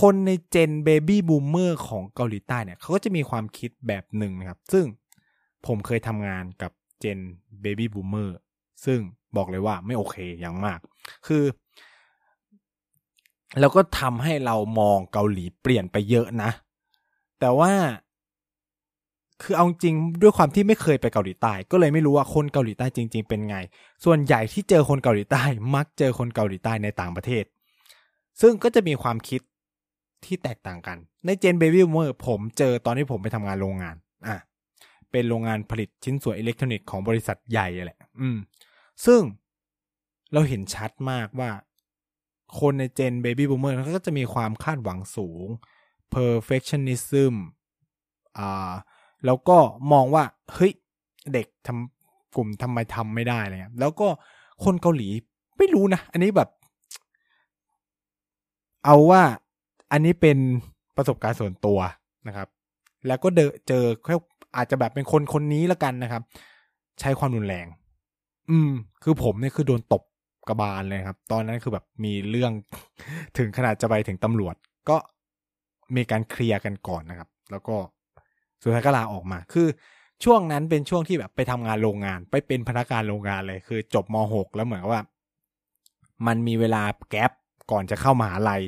คนในเจนเบบี้บูมเมอร์ของเกาหลีใต้เนี่ยเขาก็จะมีความคิดแบบหนึ่งนะครับ ซึ่งผมเคยทำงานกับเจนเบบี้บูมเมอร์ซึ่งบอกเลยว่าไม่โอเคอย่างมาก คือแล้วก็ทำให้เรามองเกาหลีเปลี่ยนไปเยอะนะ แต่ว่า คือเอาจริงด้วยความที่ไม่เคยไปเกาหลีใต้ ก็เลยไม่รู้ว่าคนเกาหลีใต้จริง ๆ เป็นไง ส่วนใหญ่ที่เจอคนเกาหลีใต้มักเจอคนเกาหลีใต้ในต่างประเทศ ซึ่งก็จะมีความคิดที่แตกต่างกัน ในเจนเบบี้บูมเมอร์ผมเจอตอนที่ผมไปทำงานโรงงาน อะ เป็นโรงงานผลิตชิ้นส่วนอิเล็กทรอนิกส์ของบริษัทใหญ่แหละ อืม ซึ่งเราเห็นชัดมากว่า คนในเจนเบบี้บูมเมอร์เขาก็จะมีความคาดหวังสูง perfectionism อ่า แล้วก็มองว่าเฮ้ยเด็กทำกลุ่มทำไมทำไม่ได้อะไรเงี้ยแล้วก็คนเกาหลีไม่รู้นะ อันนี้แบบ เอาว่าอันนี้เป็นประสบการณ์ส่วนตัวนะครับ แล้วก็เดเจอแค่อาจจะแบบเป็นคนคนนี้ละกันนะครับ ใช้ความรุนแรง อืม คือผมเนี่ยคือโดนตบกระบาลเลยครับ ตอนนั้นคือแบบมีเรื่องถึงขนาดจะไปถึงตำรวจ ก็มีการเคลียร์กันก่อนนะครับ แล้วก็ สุดท้ายก็ลาออกมา คือช่วงนั้นเป็นช่วงที่แบบไปทำงานโรงงาน ไปเป็นพนักงานโรงงานเลย คือจบม .6 แล้วเหมือนว่า มันมีเวลาแกลบก่อนจะเข้ามหาลัย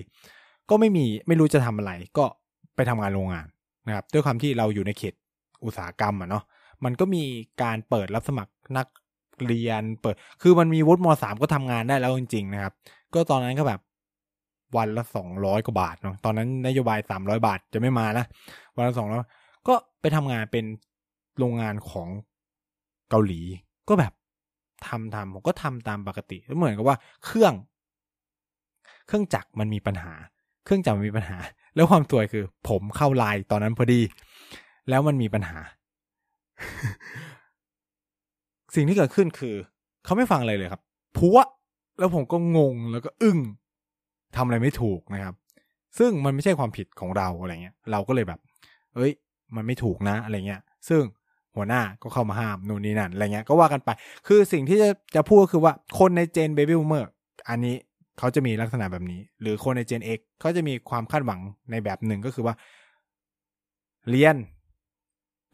ก็ไม่มีไม่รู้จะทำอะไร ก็ไปทำงานโรงงานนะครับ ด้วยความที่เราอยู่ในเขตอุตสาหกรรมอะเนาะ มันก็มีการเปิดรับสมัครนักเรียนเปิด คือมันมีวุฒิมสามก็ทำงานได้แล้วจริงๆนะครับ ก็ตอนนั้นก็แบบวันละสองร้อยกว่าบาทเนาะ ตอนนั้นนโยบายสามร้อยบาทจะไม่มานะ วันละสองร้อย ก็ไปทำงานเป็นโรงงานของเกาหลี ก็แบบทำทำผมก็ทำตามปกติแล้วเหมือนกับว่าเครื่อง เครื่องจักรมันมีปัญหา เครื่องจักรมันมีปัญหา แล้วความตัวยคือ ผมเข้าไลน์ตอนนั้นพอดี แล้วมันมีปัญหา สิ่งที่เกิดขึ้นคือ เขาไม่ฟังอะไรเลยครับพัวแล้วผมก็งงแล้วก็อึ้งทำอะไรไม่ถูกนะครับ ซึ่งมันไม่ใช่ความผิดของเราอะไรเงี้ย เราก็เลยแบบ เอ้ย มันไม่ถูกนะอะไรเงี้ย ซึ่งหัวหน้าก็เข้ามาห้ามนู่นนี่นั่นอะไรเงี้ยก็ว่ากันไป คือสิ่งที่จะจะพูดก็คือว่าคนในเจนเบบี้บูมเมอร์อันนี้เขาจะมีลักษณะแบบนี้ หรือคนในเจน X เขาจะมีความคาดหวังในแบบหนึ่งก็คือว่า เรียน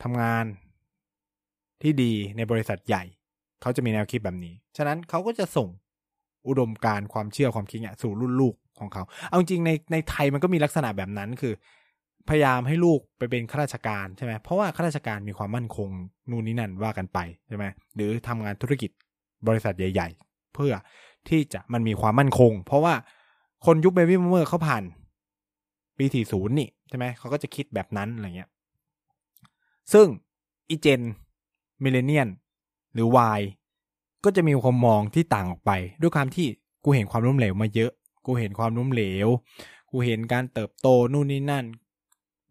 ทำงานที่ดีในบริษัทใหญ่ เขาจะมีแนวคิดแบบนี้ ฉะนั้นเขาก็จะส่งอุดมการณ์ความเชื่อความคิดเนี่ยสู่รุ่นลูกของเขา เอาจริงในในไทยมันก็มีลักษณะแบบนั้นคือ พยายามให้ลูกไปเป็นข้าราชการใช่ไหมเพราะว่าข้าราชการมีความมั่นคงนู่นนี่นั่นว่ากันไปใช่ไหมหรือทำงานธุรกิจบริษัทใหญ่ ๆ เพื่อที่จะมันมีความมั่นคง เพราะว่าคนยุคเบบี้บูมเมอร์เขาผ่านปีสี่ศูนย์นี่ใช่ไหมเขาก็จะคิดแบบนั้นอะไรเงี้ย ซึ่งอีเจน millennial หรือ Y ก็จะมีความมองที่ต่างออกไป ด้วยความที่กูเห็นความล้มเหลวมาเยอะ กูเห็นความล้มเหลว กูเห็นการเติบโตนู่นนี่นั่น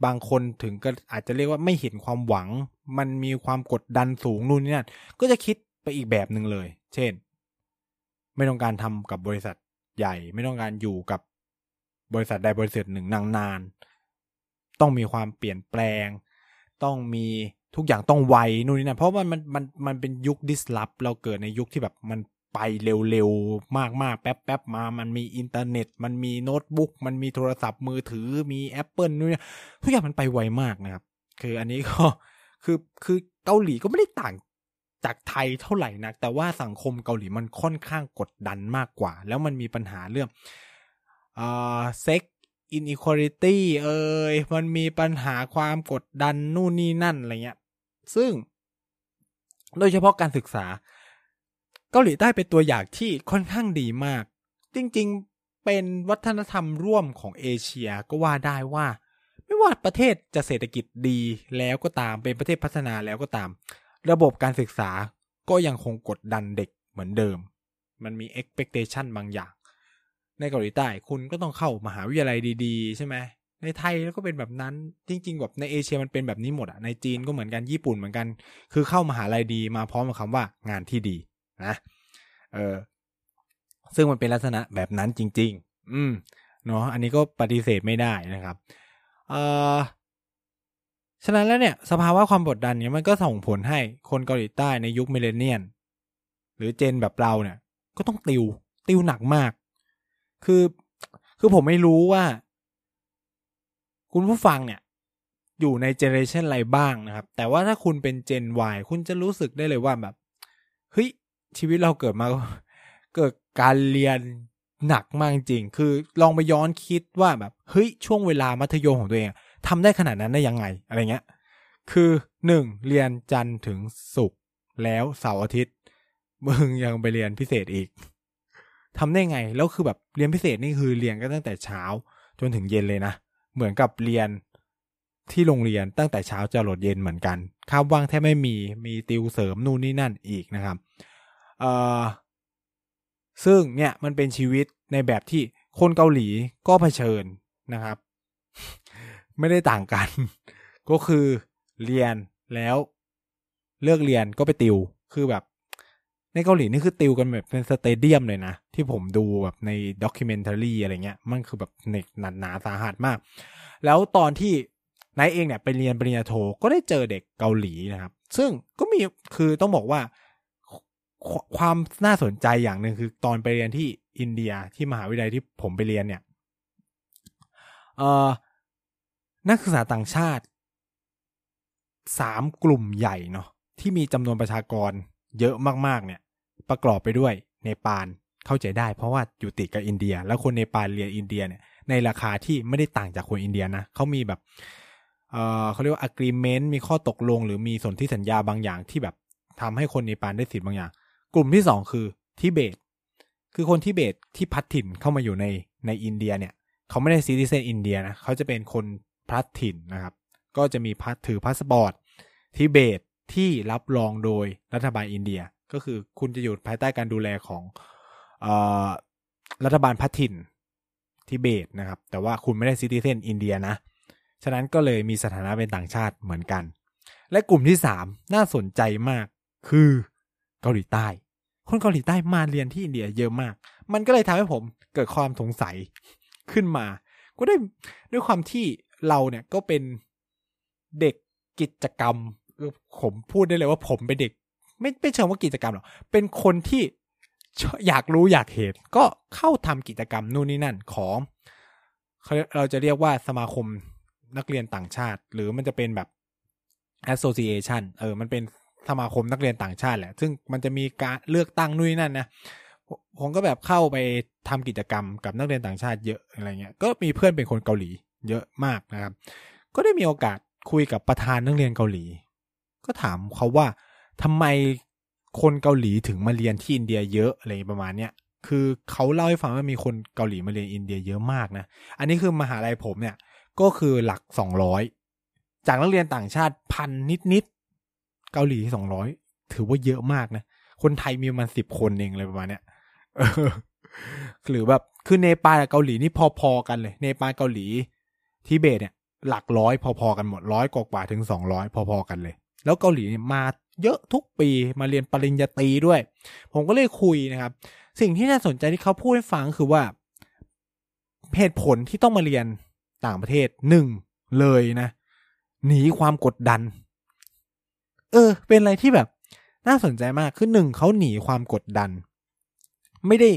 บางคนถึงก็อาจจะเรียกว่าไม่เห็นความหวัง มันมีความกดดันสูงนู่นนี่นั่นก็จะคิดไปอีกแบบหนึ่งเลย เช่น ไม่ต้องการทำกับบริษัทใหญ่ ไม่ต้องการอยู่กับบริษัทใดบริษัทหนึ่งนานๆต้องมีความเปลี่ยนแปลง ต้องมีทุกอย่างต้องไวนู่นนี่นั่นเพราะว่ามันมันมันเป็นยุค disrupt เราเกิดในยุคที่แบบมัน ไปเร็วๆ มากๆ แป๊บๆ มา มันมีอินเทอร์เน็ต มันมีโน้ตบุ๊ก มันมีโทรศัพท์มือถือ มี Apple นู่นนี่ทุกอย่างมันไปไวมากนะครับ คืออันนี้ก็คือคือเกาหลีก็ไม่ได้ต่างจากไทยเท่าไหร่นัก แต่ว่าสังคมเกาหลีมันค่อนข้างกดดันมากกว่า แล้วมันมีปัญหาเรื่องเอ่าเซ็กinequality เอ่ยมันมีปัญหาความกดดันนู่นนี่นั่นอะไรเงี้ย ซึ่ง โดยเฉพาะการศึกษา เกาหลีใต้เป็นตัวอย่างที่ค่อนข้างดีมาก จริงๆเป็นวัฒนธรรมร่วมของเอเชียก็ว่าได้ว่า ไม่ว่าประเทศจะเศรษฐกิจดีแล้วก็ตามเป็นประเทศพัฒนาแล้วก็ตาม ระบบการศึกษาก็ยังคงกดดันเด็กเหมือนเดิม มันมี expectation บางอย่าง ในเกาหลีใต้คุณก็ต้องเข้ามหาวิทยาลัยดีๆ ใช่ไหมในไทยก็เป็นแบบนั้นจริง ๆ แบบในเอเชียมันเป็นแบบนี้หมดอะในจีนก็เหมือนกันญี่ปุ่นเหมือนกัน คือเข้ามหาลัยดีมาพร้อมกับคำว่างานที่ดี นะเออซึ่งมันเป็นลักษณะแบบนั้นจริง ๆ อืมเนาะอันนี้ก็ปฏิเสธไม่ได้นะครับเออฉะนั้นแล้วเนี่ยสภาวะความกดดันเนี่ยมันก็ส่งผลให้คนเกาหลีใต้ในยุค millennial หรือเจนแบบเราเนี่ย ก็ต้องติว ติวหนักมาก คือคือผมไม่รู้ว่า คุณผู้ฟังเนี่ย อยู่ในเจเนเรชันอะไรบ้างนะครับ แต่ว่าถ้าคุณเป็นเจน Y คุณจะรู้สึกได้เลยว่าแบบเฮ้ย ชีวิตเราเกิดมาเกิดการเรียนหนักมากจริง คือลองไปย้อนคิดว่าแบบเฮ้ยช่วงเวลามัธยมของตัวเองทำได้ขนาดนั้นได้ยังไงอะไรเงี้ย คือหนึ่งเรียนจันทร์ถึงศุกร์แล้วเสาร์อาทิตย์มึงยังไปเรียนพิเศษอีกทำได้ไงแล้วคือแบบเรียนพิเศษนี่คือเรียนก็ตั้งแต่เช้าจนถึงเย็นเลยนะ เหมือนกับเรียนที่โรงเรียนตั้งแต่เช้าจะหลดเย็นเหมือนกันคาบว่างแทบไม่มีมีติวเสริมนู่นนี่นั่นอีกนะครับ เอ่อซึ่งเนี่ยมันเป็นชีวิตในแบบที่คนเกาหลีก็เผชิญนะครับ ไม่ได้ต่างกัน ก็คือเรียนแล้วเลิกเรียนก็ไปติวคือแบบ ในเกาหลีนี่คือติวกันแบบเป็น stadium เลยนะ ที่ผมดูแบบใน documentary อะไรเงี้ย มันคือแบบเนกหนาหนาสาหัสมาก แล้วตอนที่นายเองเนี่ยไปเรียนปริญญาโทก็ได้เจอเด็กเกาหลีนะครับ ซึ่งก็มีคือต้องบอกว่า ความน่าสนใจอย่างหนึ่งคือตอนไปเรียนที่อินเดียที่มหาวิทยาลัยที่ผมไปเรียนเนี่ยเออนักศึกษาต่างชาติสามกลุ่มใหญ่เนาะที่มีจำนวนประชากรเยอะมากๆ เนี่ย ประกอบไปด้วยเนปาลเข้าใจได้เพราะว่าอยู่ติดกับอินเดีย แล้วคนเนปาลเรียนอินเดียเนี่ยในราคาที่ไม่ได้ต่างจากคนอินเดียนะเขามีแบบเออเขาเรียกว่า agreement มีข้อตกลง หรือมีสนธิสัญญาบางอย่างที่แบบทำให้คนเนปาลได้สิทธิ์บางอย่าง กลุ่มที่สองคือทิเบต คือคนทิเบตที่พลัดถิ่นเข้ามาอยู่ในในอินเดียเนี่ย เขาไม่ได้ citizen อินเดียนะ เขาจะเป็นคนพลัดถิ่นนะครับ ก็จะมีพัดถือพาสปอร์ตทิเบตที่รับรองโดยรัฐบาลอินเดีย ก็คือคุณจะอยู่ภายใต้การดูแลของออรัฐบาลพลัดถิ่นทิเบตนะครับ แต่ว่าคุณไม่ได้ citizen อินเดียนะ ฉะนั้นก็เลยมีสถานะเป็นต่างชาติเหมือนกัน และกลุ่มที่สามน่าสนใจมากคือเกาหลีใต้ คนเกาหลีใต้มาเรียนที่อินเดียเยอะมาก มันก็เลยทำให้ผมเกิดความสงสัยขึ้นมา ก็ได้ด้วยความที่เราเนี่ยก็เป็นเด็กกิจกรรมผมพูดได้เลยว่าผมเป็นเด็ก ไม่ไม่เชิงว่ากิจกรรมหรอกเป็นคนที่อยากรู้อยากเห็นก็เข้าทำกิจกรรมนู่นนี่นั่นของเราจะเรียกว่าสมาคมนักเรียนต่างชาติ หรือมันจะเป็นแบบ association เออ มันเป็น สมาคมนักเรียนต่างชาติแหละ ซึ่งมันจะมีการเลือกตั้งนู่นนั่นนะผมก็แบบเข้าไปทำกิจกรรมกับนักเรียนต่างชาติเยอะอะไรเงี้ย ก็มีเพื่อนเป็นคนเกาหลี เยอะมากนะครับ ก็ได้มีโอกาสคุยกับประธานนักเรียนเกาหลี ก็ถามเขาว่าทำไมคนเกาหลีถึงมาเรียนที่อินเดียเยอะอะไรประมาณเนี้ย คือเขาเล่าให้ฟังว่ามีคนเกาหลีมาเรียนอินเดียเยอะมากนะ อันนี้คือมหาลัยผมเนี่ยก็คือหลักสองร้อยจากนักเรียนต่างชาติพันนิดนิด เกาหลีสองร้อยถือว่าเยอะมากนะ คนไทยมีประมาณสิบคนเองอะไรประมาณเนี้ยหรือแบบคือเนปาลกับเกาหลีนี่พอๆกันเลย เนปาลเกาหลีทิเบตเนี่ย หลักร้อยพอๆกันหมดร้อยกว่าถึงสองร้อยพอๆกันเลย แล้วเกาหลีมาเยอะทุกปีมาเรียนปริญญาตรีด้วย ผมก็เลยคุยนะครับ สิ่งที่น่าสนใจที่เขาพูดให้ฟังคือว่าเหตุผลที่ต้องมาเรียนต่างประเทศหนึ่งเลยนะ หนีความกดดัน เออ เป็นอะไรที่แบบน่าสนใจมากคือหนึ่งเขาหนีความกดดัน ไม่ได้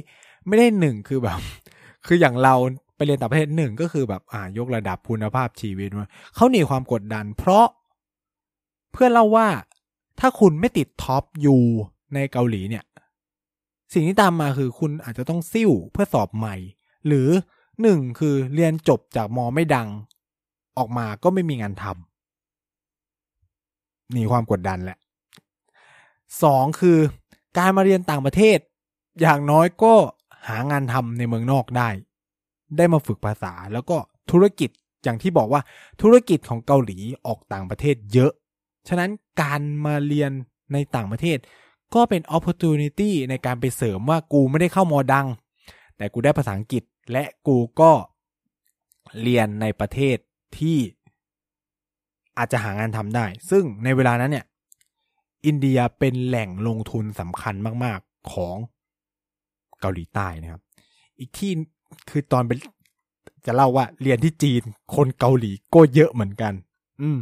ไม่ได้หนึ่งคือแบบ คืออย่างเราไปเรียนต่างประเทศหนึ่งก็คือแบบ อ่ายกระดับคุณภาพชีวิตว่าเขาหนีความกดดัน เพราะเพื่อนเล่าว่าถ้าคุณไม่ติดท็อปอยู่ในเกาหลีเนี่ย สิ่งที่ตามมาคือคุณอาจจะต้องซิ่วเพื่อสอบใหม่ หรือหนึ่งคือเรียนจบจากมอไม่ดัง ออกมาก็ไม่มีงานทำ หนีความกดดันแหละสองคือการมาเรียนต่างประเทศ อย่างน้อยก็หางานทำในเมืองนอกได้ ได้มาฝึกภาษาแล้วก็ธุรกิจอย่างที่บอกว่าธุรกิจของเกาหลีออกต่างประเทศเยอะ ฉะนั้นการมาเรียนในต่างประเทศ ก็เป็น opportunity ในการไปเสริมว่ากูไม่ได้เข้ามอดัง แต่กูได้ภาษาอังกฤษและกูก็เรียนในประเทศที่ อาจจะหางานทำได้ ซึ่งในเวลานั้นเนี่ย อินเดียเป็นแหล่งลงทุนสำคัญมาก ๆของเกาหลีใต้นะครับ อีกที่คือตอนเป็นจะเล่าว่าเรียนที่จีนคนเกาหลีก็เยอะเหมือนกัน อืม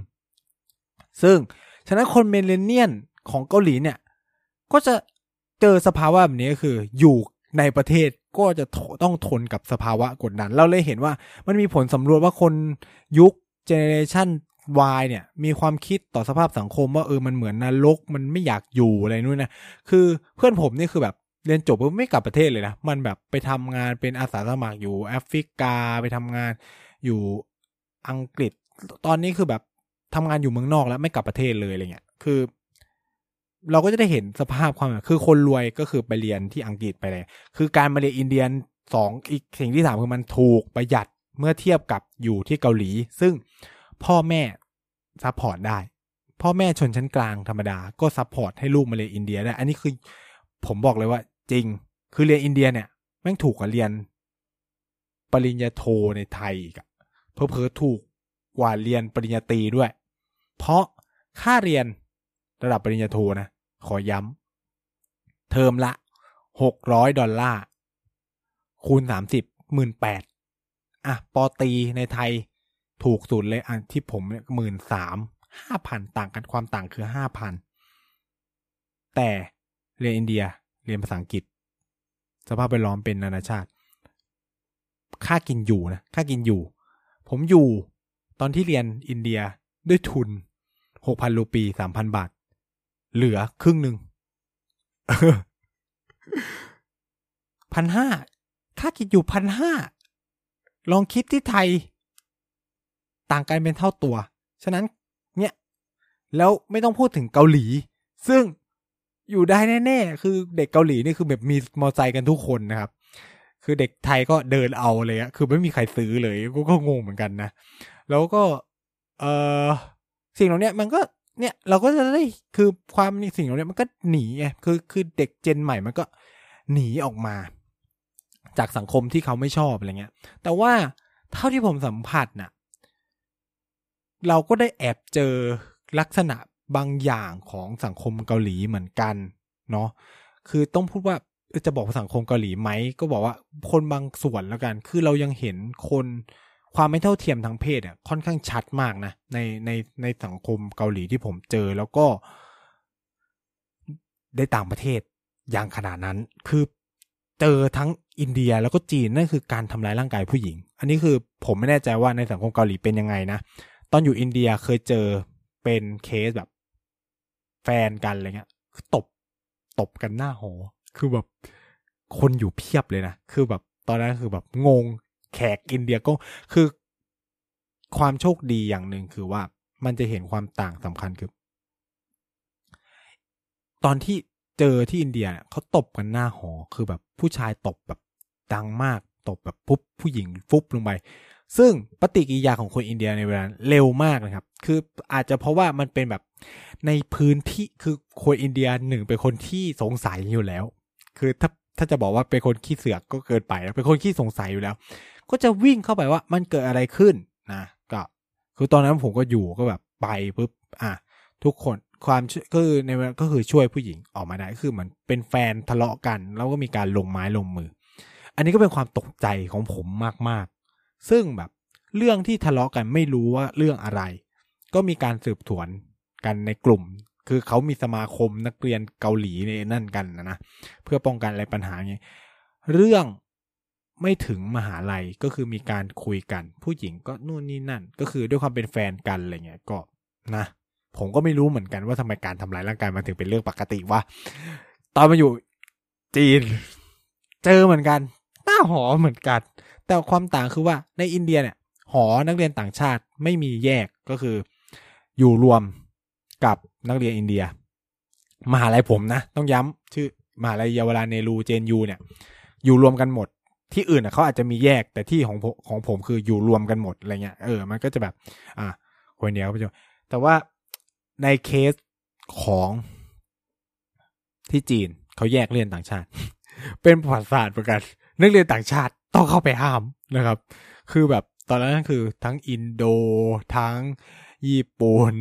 ซึ่งฉะนั้นคนเมเลเนียนของเกาหลีเนี่ย ก็จะเจอสภาวะแบบนี้ก็คือ อยู่ในประเทศก็จะต้องทนกับสภาวะกดดัน เราเลยเห็นว่ามันมีผลสำรวจว่าคนยุคเจเนเรชัน Y เนี่ยมีความคิดต่อสภาพสังคมว่าเออมันเหมือนนรกมันไม่อยากอยู่อะไรนู่นนะคือเพื่อนผมนี่คือแบบเรียนจบไม่กลับประเทศเลยนะ มันแบบไปทำงานเป็นอาสาสมัครอยู่แอฟริกาไปทำงานอยู่อังกฤษ ตอนนี้คือแบบทำงานอยู่เมืองนอกแล้วไม่กลับประเทศเลยอะไรเงี้ยคือ เราก็จะได้เห็นสภาพความคือคนรวยก็คือไปเรียนที่อังกฤษไปเลย คือการมาเรียนอินเดียนสองอีกสิ่งที่สามคือมันถูกประหยัดเมื่อเทียบกับอยู่ที่เกาหลี ซึ่ง พ่อแม่support ได้ พ่อแม่ชนชั้นกลางธรรมดาก็ support ให้ลูกมาเรียนอินเดียได้ อันนี้คือผมบอกเลยว่าจริง คือเรียนอินเดียเนี่ยแม่งถูกกว่าเรียน ปริญญาโทในไทยอีกอะเผลอเผลอๆถูกกว่าเรียนปริญญาตรีด้วย เพราะค่าเรียนระดับปริญญาโทนะ ขอย้ำ เทอมละหกร้อยดอลลาร์ คูณสามสิบหมื่นแปดอะปอตรีในไทย ถูกสุดเลยอันที่ผมเนี่ยหมื่นสามห้าพันต่างกันความต่างคือห้าพันแต่เรียนอินเดียเรียนภาษาอังกฤษ สภาพแวดล้อมเป็นนานาชาติ ค่ากินอยู่นะค่ากินอยู่ ผมอยู่ตอนที่เรียนอินเดียด้วยทุนหกพันรูปีสามพันบาท เหลือครึ่งหนึ่งพันห้าค่ากินอยู่พันห้าลองคิดที่ไทย ต่างกันเป็นเท่าตัว ฉะนั้นเนี่ยแล้วไม่ต้องพูดถึงเกาหลี ซึ่งอยู่ได้แน่ๆ คือเด็กเกาหลีนี่คือแบบมีมอไซค์กันทุกคนนะครับ คือเด็กไทยก็เดินเอาเลยอะคือไม่มีใครซื้อเลยกูก็งงเหมือนกันนะ แล้วก็เออสิ่งเหล่านี้มันก็เนี่ยเราก็จะได้คือความนสิ่งเหล่านี้มันก็หนีไงคือคือเด็กเจนใหม่มันก็หนีออกมา จากสังคมที่เขาไม่ชอบอะไรเงี้ย แต่ว่าเท่าที่ผมสัมผัสน่ะ เราก็ได้แอบเจอลักษณะบางอย่างของสังคมเกาหลีเหมือนกันเนาะคือต้องพูดว่าจะบอกสังคมเกาหลีไหมก็บอกว่าคนบางส่วนแล้วกัน คือเรายังเห็นคนความไม่เท่าเทียมทางเพศอะค่อนข้างชัดมากนะในในในสังคมเกาหลีที่ผมเจอแล้วก็ ได้ต่างประเทศอย่างขนาดนั้น คือเจอทั้งอินเดียแล้วก็จีนนั่นคือการทำร้ายร่างกายผู้หญิง อันนี้คือผมไม่แน่ใจว่าในสังคมเกาหลีเป็นยังไงนะ ตอนอยู่อินเดียเคยเจอเป็นเคสแบบ แฟนกันอะไรเงี้ยคือตบตบกันหน้าหอ คือแบบคนอยู่เพียบเลยนะ คือแบบตอนนั้นคือแบบงงแขกอินเดียก็คือความโชคดีอย่างหนึ่งคือว่ามันจะเห็นความต่างสำคัญคือ ตอนที่เจอที่อินเดียเขาตบกันหน้าหอ คือแบบผู้ชายตบแบบดังมาก ตบแบบปุ๊บผู้หญิงฟุบลงไป ซึ่งปฏิกิริยาของคนอินเดียในเวลานั้นเร็วมากนะครับ คืออาจจะเพราะว่ามันเป็นแบบในพื้นที่คือคนอินเดียหนึ่งเป็นคนที่สงสัยอยู่แล้ว คือถ้าถ้าจะบอกว่าเป็นคนขี้เสือกก็เกินไปแล้วเป็นคนขี้สงสัยอยู่แล้ว ก็จะวิ่งเข้าไปว่ามันเกิดอะไรขึ้นนะก็คือตอนนั้นผมก็อยู่ก็แบบไปปุ๊บอะทุกคนความคือในเวลาก็คือช่วยผู้หญิงออกมาได้คือเหมือนเป็นแฟนทะเลาะกัน แล้วก็มีการลงไม้ลงมือ อันนี้ก็เป็นความตกใจของผมมาก ซึ่งแบบเรื่องที่ทะเลาะกันไม่รู้ว่าเรื่องอะไร ก็มีการสืบสวนกันในกลุ่ม คือเขามีสมาคมนักเรียนเกาหลีในนั่นกันนะนะเพื่อป้องกันอะไรปัญหาอย่างนี้เรื่องไม่ถึงมหาลัยก็คือมีการคุยกัน ผู้หญิงก็นู่นนี่นั่น ก็คือด้วยความเป็นแฟนกันอะไรเงี้ยก็นะ ผมก็ไม่รู้เหมือนกันว่าทำไมการทำร้ายร่างกายมันถึงเป็นเรื่องปกติว่า ตอนมาอยู่จีน เจอเหมือนกันหน้าหอเหมือนกัน แต่ความต่างคือว่าในอินเดียเนี่ย หอนักเรียนต่างชาติไม่มีแยกก็คือ อยู่รวมกับนักเรียนอินเดีย มหาลัยผมนะ ต้องย้ำชื่อมหาลัยเยาวราชเนรูเจนยูเนี่ย อยู่รวมกันหมด ที่อื่นอะเขาอาจจะมีแยกแต่ที่ของของผมคืออยู่รวมกันหมดอะไรเงี้ยเออมันก็จะแบบ อ่าคนเดียวไปจแต่ว่าในเคสของที่จีนเขาแยกเรียนต่างชาติ เป็นประวัติศาสตร์เหมือนกันนักเรียนต่างชาติ ต้องเข้าไปห้ามนะครับ คือแบบตอนนั้นคือทั้งอินโดทั้งญี่ปุ่น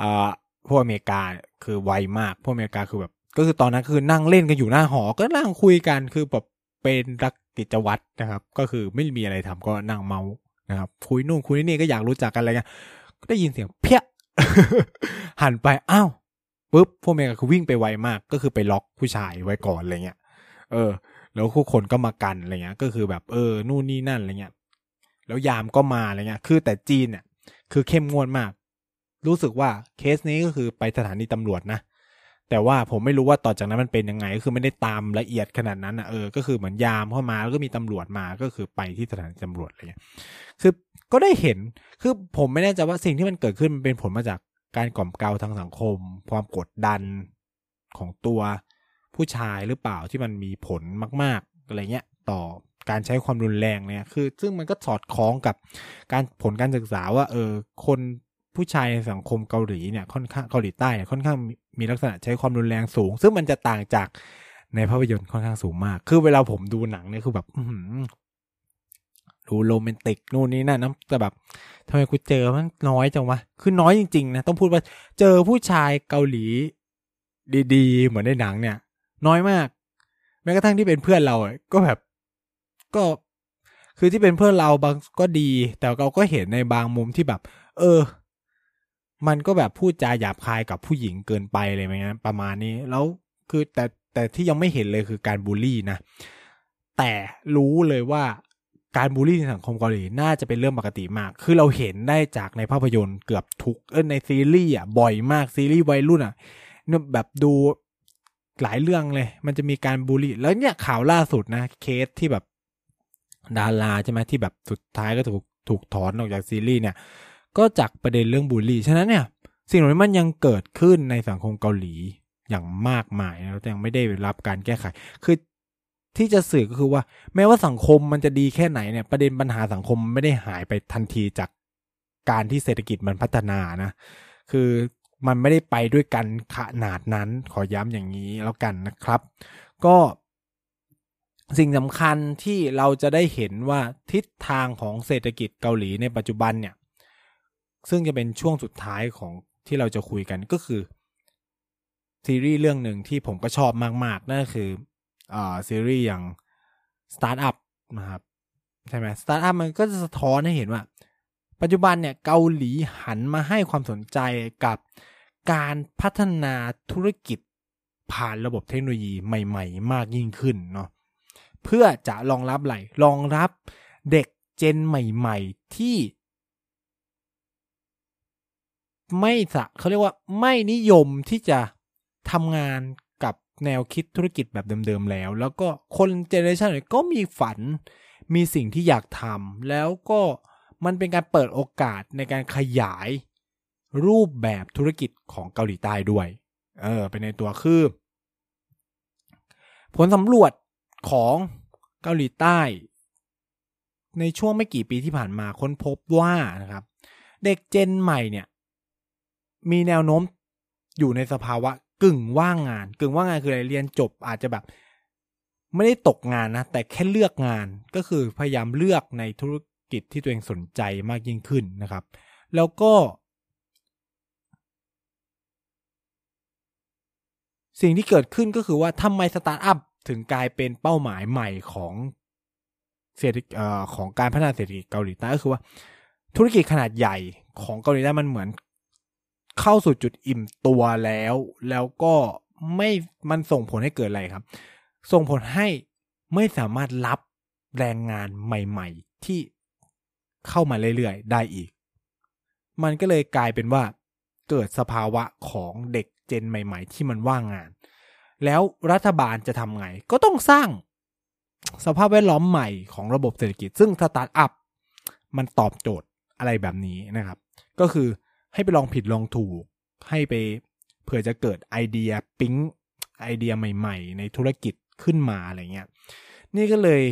อ่าพวกอเมริกาคือไวมาก พวกอเมริกาคือแบบ ก็คือตอนนั้นคือนั่งเล่นกันอยู่หน้าหอ ก็นั่งคุยกันคือแบบเป็นรักกิจวัตรนะครับ ก็คือไม่มีอะไรทำก็นั่งเมานะครับ คุยนู่นคุยนี่ก็อยากรู้จักกันอะไรเงี้ยก็ได้ยินเสียงเพี้ยหันไปอ้าวปุ๊บพวกเมกาคือวิ่งไปไวมาก ก็คือไปล็อกผู้ชายไว้ก่อนอะไรเงี้ย เออ แล้วทุกคนก็มากันอะไรเงี้ย ก็คือแบบเออนู่นนี่นั่นอะไรเงี้ย แล้วยามก็มาอะไรเงี้ย คือแต่จีนเนี่ยคือเข้มงวดมาก รู้สึกว่าเคสนี้ก็คือไปสถานีตำรวจนะ แต่ว่าผมไม่รู้ว่าต่อจากนั้นมันเป็นยังไง ก็คือไม่ได้ตามละเอียดขนาดนั้นอะเออ ก็คือเหมือนยามเข้ามาแล้วก็มีตำรวจมา ก็คือไปที่สถานีตำรวจอะไรเงี้ย คือก็ได้เห็น คือผมไม่แน่ใจว่าสิ่งที่มันเกิดขึ้นมันเป็นผลมาจากการกล่อมเกลาทางสังคม ความกดดันของตัว ผู้ชายหรือเปล่าที่มันมีผลมาก ๆอะไรเงี้ยต่อการใช้ความรุนแรงเนี่ยคือ ซึ่งมันก็สอดคล้องกับการผลการศึกษาว่าเออคนผู้ชายในสังคมเกาหลีเนี่ยค่อนข้างเกาหลีใต้เนี่ยค่อนข้างมีลักษณะใช้ความรุนแรงสูง ซึ่งมันจะต่างจากในภาพยนตร์ค่อนข้างสูงมาก คือเวลาผมดูหนังเนี่ยคือแบบดูโรแมนติกนู่นนี่นั่นนะแต่แบบทำไมกูเจอมันน้อยจังวะคือน้อยจริงๆนะต้องพูดว่าเจอผู้ชายเกาหลีดีๆ เหมือนในหนังเนี่ย น้อยมาก แม้กระทั่งที่เป็นเพื่อนเราก็แบบ ก็คือที่เป็นเพื่อนเราบางก็ดี แต่เราก็เห็นในบางมุมที่แบบ เออ มันก็แบบพูดจาหยาบคายกับผู้หญิงเกินไปเลยไหมนะประมาณนี้แล้วคือแต่แต่ที่ยังไม่เห็นเลยคือการบูลลี่นะแต่รู้เลยว่าการบูลลี่ในสังคมเกาหลีน่าจะเป็นเรื่องปกติมาก คือเราเห็นได้จากในภาพยนตร์เกือบทุกเออในซีรีส์อะบ่อยมากซีรีส์วัยรุ่นอะเนี่ยแบบดู หลายเรื่องเลย มันจะมีการบูลลี่ แล้วเนี่ยข่าวล่าสุดนะ เคสที่แบบดาราใช่ไหมที่แบบสุดท้ายก็ถูกถูกถอนออกจากซีรีส์เนี่ย ก็จากประเด็นเรื่องบูลลี่ ฉะนั้นเนี่ย สิ่งเหล่านี้มันยังเกิดขึ้นในสังคมเกาหลีอย่างมากมายแล้วยังไม่ได้รับการแก้ไข คือที่จะสื่อก็คือว่า แม้ว่าสังคมมันจะดีแค่ไหนเนี่ย ประเด็นปัญหาสังคมไม่ได้หายไปทันทีจากการที่เศรษฐกิจมันพัฒนานะ คือ มันไม่ได้ไปด้วยกันขนาดนั้นขอย้ำอย่างนี้แล้วกันนะครับ ก็สิ่งสำคัญที่เราจะได้เห็นว่าทิศทางของเศรษฐกิจเกาหลีในปัจจุบันเนี่ย ซึ่งจะเป็นช่วงสุดท้ายของที่เราจะคุยกันก็คือ ซีรีส์เรื่องหนึ่งที่ผมก็ชอบมากๆ นั่นคือซีรีส์อย่างสตาร์ทอัพนะครับ ใช่ไหมสตาร์ทอัพมันก็จะสะท้อนให้เห็นว่า ปัจจุบันเนี่ยเกาหลีหันมาให้ความสนใจกับการพัฒนาธุรกิจผ่านระบบเทคโนโลยีใหม่ ๆ มากยิ่งขึ้นเนาะเพื่อจะรองรับอะไรรองรับเด็ก gen ใหม่ ๆ ที่ ไม่สะเขาเรียกว่าไม่นิยมที่จะทำงานกับแนวคิดธุรกิจแบบเดิม ๆ แล้ว แล้วก็คน generation ก็มีฝันมีสิ่งที่อยากทำแล้วก็ มันเป็นการเปิดโอกาสในการขยายรูปแบบธุรกิจของเกาหลีใต้ด้วย เออเป็นในตัวคือ ผลสำรวจของเกาหลีใต้ ในช่วงไม่กี่ปีที่ผ่านมาค้นพบว่านะครับ เด็กเจนใหม่เนี่ย มีแนวโน้มอยู่ในสภาวะกึ่งว่างงาน กึ่งว่างงานคืออะไรเรียนจบอาจจะแบบ ไม่ได้ตกงานนะ แต่แค่เลือกงานก็คือพยายามเลือกในธุร กิจที่ตัวเองสนใจมากยิ่งขึ้นนะครับ แล้วก็ สิ่งที่เกิดขึ้นก็คือว่าทำไมสตาร์ทอัพถึงกลายเป็นเป้าหมายใหม่ของเศรษฐกิจของการพัฒนาเศรษฐกิจเกาหลีใต้ก็คือว่า ธุรกิจขนาดใหญ่ของเกาหลีใต้มันเหมือนเข้าสู่จุดอิ่มตัวแล้ว แล้วก็ไม่มันส่งผลให้เกิดอะไรครับ ส่งผลให้ไม่สามารถรับแรงงานใหม่ ๆ ที่ เข้ามาเรื่อยๆ ได้อีก มันก็เลยกลายเป็นว่า เกิดสภาวะของเด็กเจนใหม่ ๆ ที่มันว่างงาน แล้วรัฐบาลจะทำไง ก็ต้องสร้าง สภาพแวดล้อมใหม่ของระบบเศรษฐกิจ ซึ่งสตาร์ทอัพมันตอบโจทย์อะไรแบบนี้นะครับ ก็คือให้ไปลองผิดลองถูก ให้ไปเผื่อจะเกิดไอเดียปิ๊งไอเดียใหม่ ๆ ในธุรกิจขึ้นมาอะไรเงี้ย นี่ก็เลย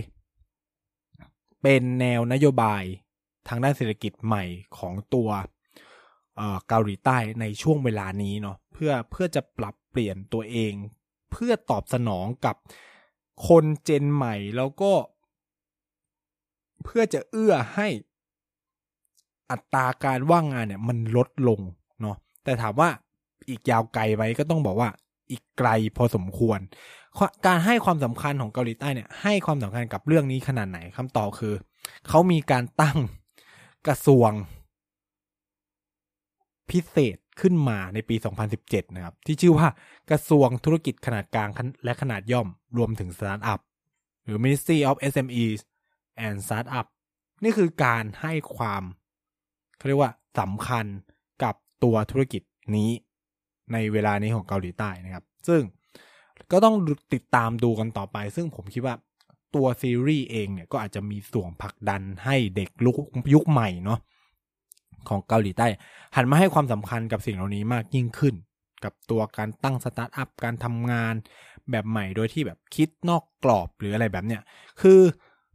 เป็นแนวนโยบาย ทางด้านเศรษฐกิจใหม่ของตัวเกาหลีใต้ในช่วงเวลานี้เนาะเพื่อเพื่อจะปรับเปลี่ยนตัวเอง เพื่อตอบสนองกับคนเจนใหม่แล้วก็ เพื่อจะเอื้อให้อัตราการว่างงานเนี่ยมันลดลงเนาะแต่ถามว่าอีกยาวไกลไหมก็ต้องบอกว่าอีกไกลพอสมควร การให้ความสำคัญของเกาหลีใต้เนี่ยให้ความสำคัญกับเรื่องนี้ขนาดไหนคำตอบคือ เขามีการตั้ง กระทรวง พิเศษขึ้นมาในปี 2017 นะครับ ที่ชื่อว่ากระทรวงธุรกิจขนาดกลางและขนาดย่อมรวมถึงสตาร์ทอัพหรือ Ministry of SMEs and Startup นี่คือการให้ความเขาเรียกว่าสำคัญกับตัวธุรกิจนี้ในเวลานี้ของเกาหลีใต้นะครับ ซึ่งก็ต้องติดตามดูกันต่อไป ซึ่งผมคิดว่า ตัวซีรีส์เองเนี่ยก็อาจจะมีส่วนผลักดันให้เด็กลุกยุคใหม่เนาะของเกาหลีใต้ หันมาให้ความสำคัญกับสิ่งเหล่านี้มากยิ่งขึ้น กับตัวการตั้งสตาร์ทอัพการทำงานแบบใหม่โดยที่แบบคิดนอกกรอบหรืออะไรแบบเนี้ยคือ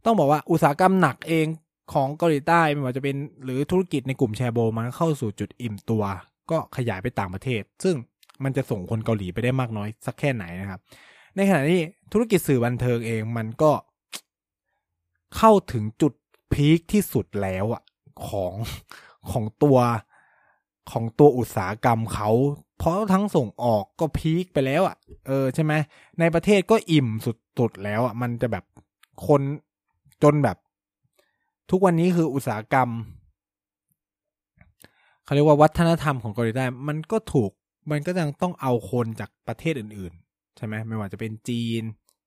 ต้องบอกว่าอุตสาหกรรมหนักเองของเกาหลีใต้ไม่ว่าจะเป็นหรือธุรกิจในกลุ่มแชร์โบมันเข้าสู่จุดอิ่มตัว ก็ขยายไปต่างประเทศ ซึ่งมันจะส่งคนเกาหลีไปได้มากน้อยสักแค่ไหนนะครับ ในขณะที่ธุรกิจสื่อบันเทิงเองมันก็ เข้าถึงจุดพีคที่สุดแล้วอะของของตัวของตัวอุตสาหกรรมเขา เพราะทั้งส่งออกก็พีคไปแล้วอะเออใช่ไหมในประเทศก็อิ่มสุดๆแล้วอะมันจะแบบคนจนแบบ ทุกวันนี้คืออุตสาหกรรมเขาเรียกว่าวัฒนธรรมของเกาหลีใต้มันก็ถูกมันก็ยังต้องเอาคนจากประเทศอื่น ๆ ใช่ไหมไม่ว่าจะเป็นจีน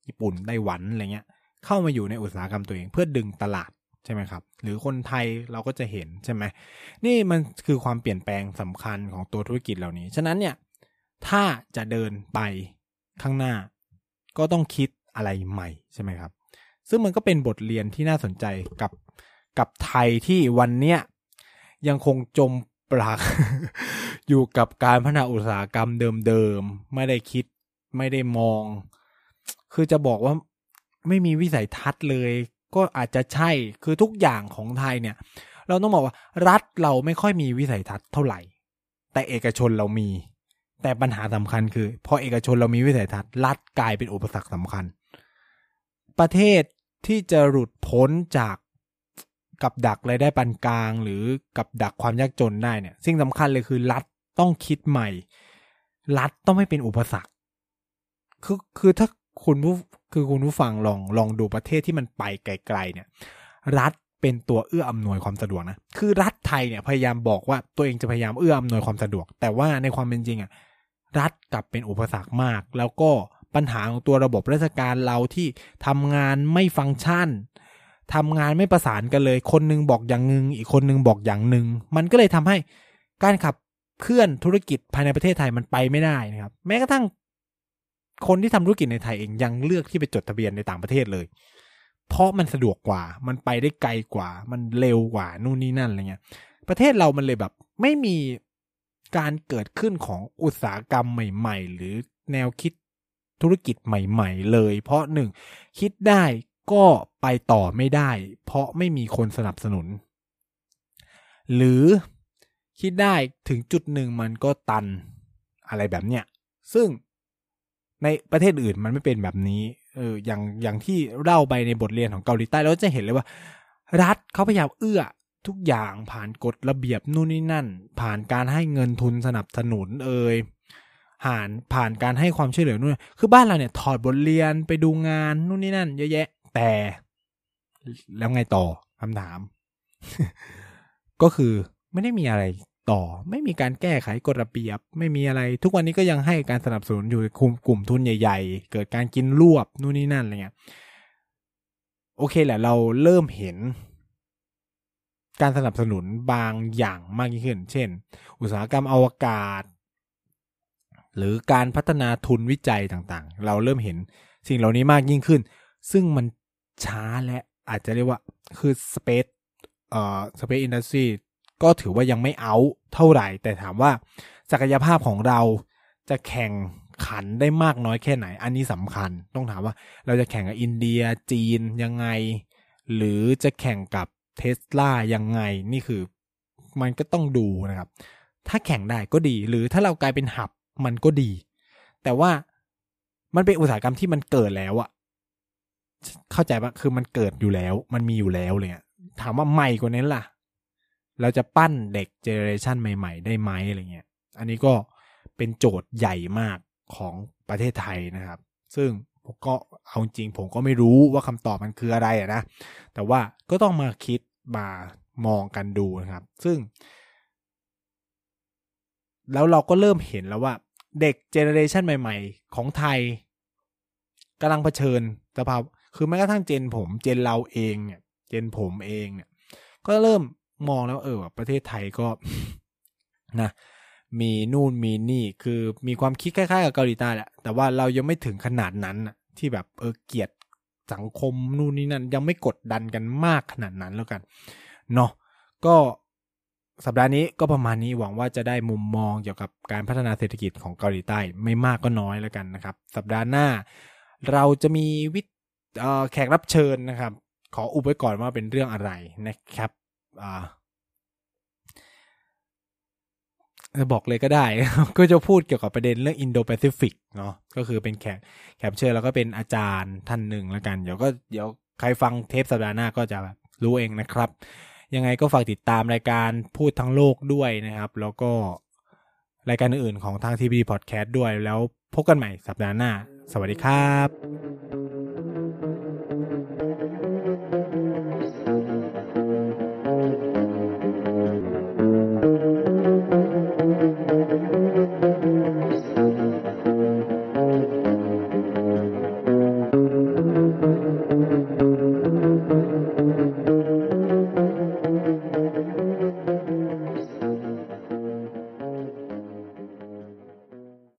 ญี่ปุ่นไต้หวันอะไรเงี้ย เข้ามาอยู่ในอุตสาหกรรมตัวเองเพื่อดึงตลาดใช่ไหมครับ หรือคนไทยเราก็จะเห็นใช่ไหมนี่มันคือความเปลี่ยนแปลงสำคัญของตัวธุรกิจเหล่านี้ ฉะนั้นเนี่ยถ้าจะเดินไปข้างหน้า ก็ต้องคิดอะไรใหม่ใช่ไหมครับ ซึ่งมันก็เป็นบทเรียนที่น่าสนใจกับกับไทยที่วันเนี้ยยังคงจมปลักอยู่กับการพัฒนาอุตสาหกรรมเดิมๆ ไม่ได้คิดไม่ได้มอง คือจะบอกว่า ไม่มีวิสัยทัศน์เลย ก็อาจจะใช่คือทุกอย่างของไทยเนี่ย เราต้องบอกว่ารัฐเราไม่ค่อยมีวิสัยทัศน์เท่าไหร่ แต่เอกชนเรามี แต่ปัญหาสำคัญคือ พอเอกชนเรามีวิสัยทัศน์รัฐกลายเป็นอุปสรรคสำคัญ ประเทศที่จะหลุดพ้นจากกับดักรายได้ปานกลาง หรือกับดักความยากจนได้เนี่ยสิ่งสำคัญเลยคือรัฐต้องคิดใหม่ รัฐต้องไม่เป็นอุปสรรค คือคือถ้า คุณผู้คือคุณผู้ฟังลองลองดูประเทศที่มันไปไกลๆเนี่ย รัฐเป็นตัวเอื้ออำนวยความสะดวกนะคือรัฐไทยเนี่ยพยายามบอกว่าตัวเองจะพยายามเอื้ออำนวยความสะดวก แต่ว่าในความเป็นจริงอะรัฐกลับเป็นอุปสรรคมาก แล้วก็ปัญหาของตัวระบบราชการเราที่ทำงานไม่ฟังก์ชันทำงานไม่ประสานกันเลย คนนึงบอกอย่างหนึ่งอีกคนนึงบอกอย่างหนึ่งมันก็เลยทำให้การขับเคลื่อนธุรกิจภายในประเทศไทยมันไปไม่ได้นะครับ แม้กระทั่ง คนที่ทำธุรกิจในไทยเองยังเลือกที่ไปจดทะเบียนในต่างประเทศเลย เพราะมันสะดวกกว่า มันไปได้ไกลกว่า มันเร็วกว่านู่นนี่นั่นอะไรเงี้ย ประเทศเรามันเลยแบบ ไม่มีการเกิดขึ้นของอุตสาหกรรมใหม่ ๆ หรือแนวคิดธุรกิจใหม่ ๆ เลย เพราะหนึ่งคิดได้ก็ไปต่อไม่ได้ เพราะไม่มีคนสนับสนุน หรือคิดได้ถึงจุดหนึ่งมันก็ตันอะไรแบบเนี้ยซึ่ง ในประเทศอื่นมันไม่เป็นแบบนี้ เออ อย่างอย่างที่เล่าไปในบทเรียนของเกาหลีใต้เราจะเห็นเลยว่า รัฐเขาพยายามเอื้อทุกอย่างผ่านกฎระเบียบนู่นนี่นั่น ผ่านการให้เงินทุนสนับสนุนเอ่ยผ่านผ่านการให้ความช่วยเหลือนู่นคือบ้านเราเนี่ยถอดบทเรียนไปดูงานนู่นนี่นั่น เยอะแยะ แต่ แล้วไงต่อคำถาม ก็คือไม่ได้มีอะไร ต่อ ไม่มีการแก้ไขกฎระเบียบ ไม่มีอะไร ทุกวันนี้ก็ยังให้การสนับสนุนอยู่คุมกลุ่มทุนใหญ่ ๆ เกิดการกินรวบนู่นนี่นั่นอะไรเงี้ยโอเคแหละเราเริ่มเห็น การสนับสนุนบางอย่างมากยิ่งขึ้น เช่น อุตสาหกรรมอวกาศ หรือการพัฒนาทุนวิจัยต่างๆ เราเริ่มเห็นสิ่งเหล่านี้มากยิ่งขึ้น ซึ่งมันช้าและอาจจะเรียกว่าคือ Space เอ่อ Space Industry ก็ถือว่ายังไม่เอาเท่าไหร่ แต่ถามว่าศักยภาพของเราจะแข่งขันได้มากน้อยแค่ไหน อันนี้สำคัญ ต้องถามว่าเราจะแข่งกับอินเดียจีนยังไง หรือจะแข่งกับเทสลายังไง นี่คือมันก็ต้องดูนะครับ ถ้าแข่งได้ก็ดี หรือถ้าเรากลายเป็นหับมันก็ดี แต่ว่ามันเป็นอุตสาหกรรมที่มันเกิดแล้วอะเข้าใจปะคือมันเกิดอยู่แล้ว มันมีอยู่แล้วเลยถามว่าใหม่กว่านั้นล่ะ เราจะปั้นเด็กเจเนอเรชันใหม่ ๆ ได้ไหมอะไรเงี้ย อันนี้ก็เป็นโจทย์ใหญ่มากของประเทศไทยนะครับ ซึ่งผมก็เอาจริงผมก็ไม่รู้ว่าคำตอบมันคืออะไรอะนะ แต่ว่าก็ต้องมาคิดมามองกันดูนะครับ ซึ่ง แล้วเราก็เริ่มเห็นแล้วว่าเด็กเจเนอเรชันใหม่ ๆ ของไทยกำลังเผชิญสภาพคือแม้กระทั่งเจนผม เจนเราเองเนี่ย เจนผมเองเนี่ย ก็เริ่ม มองแล้วเออประเทศไทยก็นะมีนู่นมีนี่คือมีความคิดคล้ายๆกับเกาหลีใต้แหละแต่ว่าเรายังไม่ถึงขนาดนั้นที่แบบเออเกียร์สังคมนู่นนี่นั่นยังไม่กดดันกันมากขนาดนั้นแล้วกันเนาะก็สัปดาห์นี้ก็ประมาณนี้หวังว่าจะได้มุมมองเกี่ยวกับการพัฒนาเศรษฐกิจของเกาหลีใต้ไม่มากก็น้อยแล้วกันนะครับ สัปดาห์หน้า เราจะมีวิทแขกรับเชิญนะครับ ขออุบไว้ก่อนว่าเป็นเรื่องอะไรนะครับ อ่าบอกเลยก็ได้ ก็จะพูดเกี่ยวกับประเด็นเรื่องอินโดแปซิฟิกเนาะก็คือเป็นแขกแขกเชิญแล้วก็เป็นอาจารย์ท่านหนึ่งแล้วกัน เดี๋ยวก็เดี๋ยวใครฟังเทปสัปดาห์หน้าก็จะรู้เองนะครับ ยังไงก็ฝากติดตามรายการพูดทั้งโลกด้วยนะครับ แล้วก็รายการอื่นๆของทางทีวีพอดแคสต์ด้วยแล้วพบกันใหม่สัปดาห์หน้า สวัสดีครับ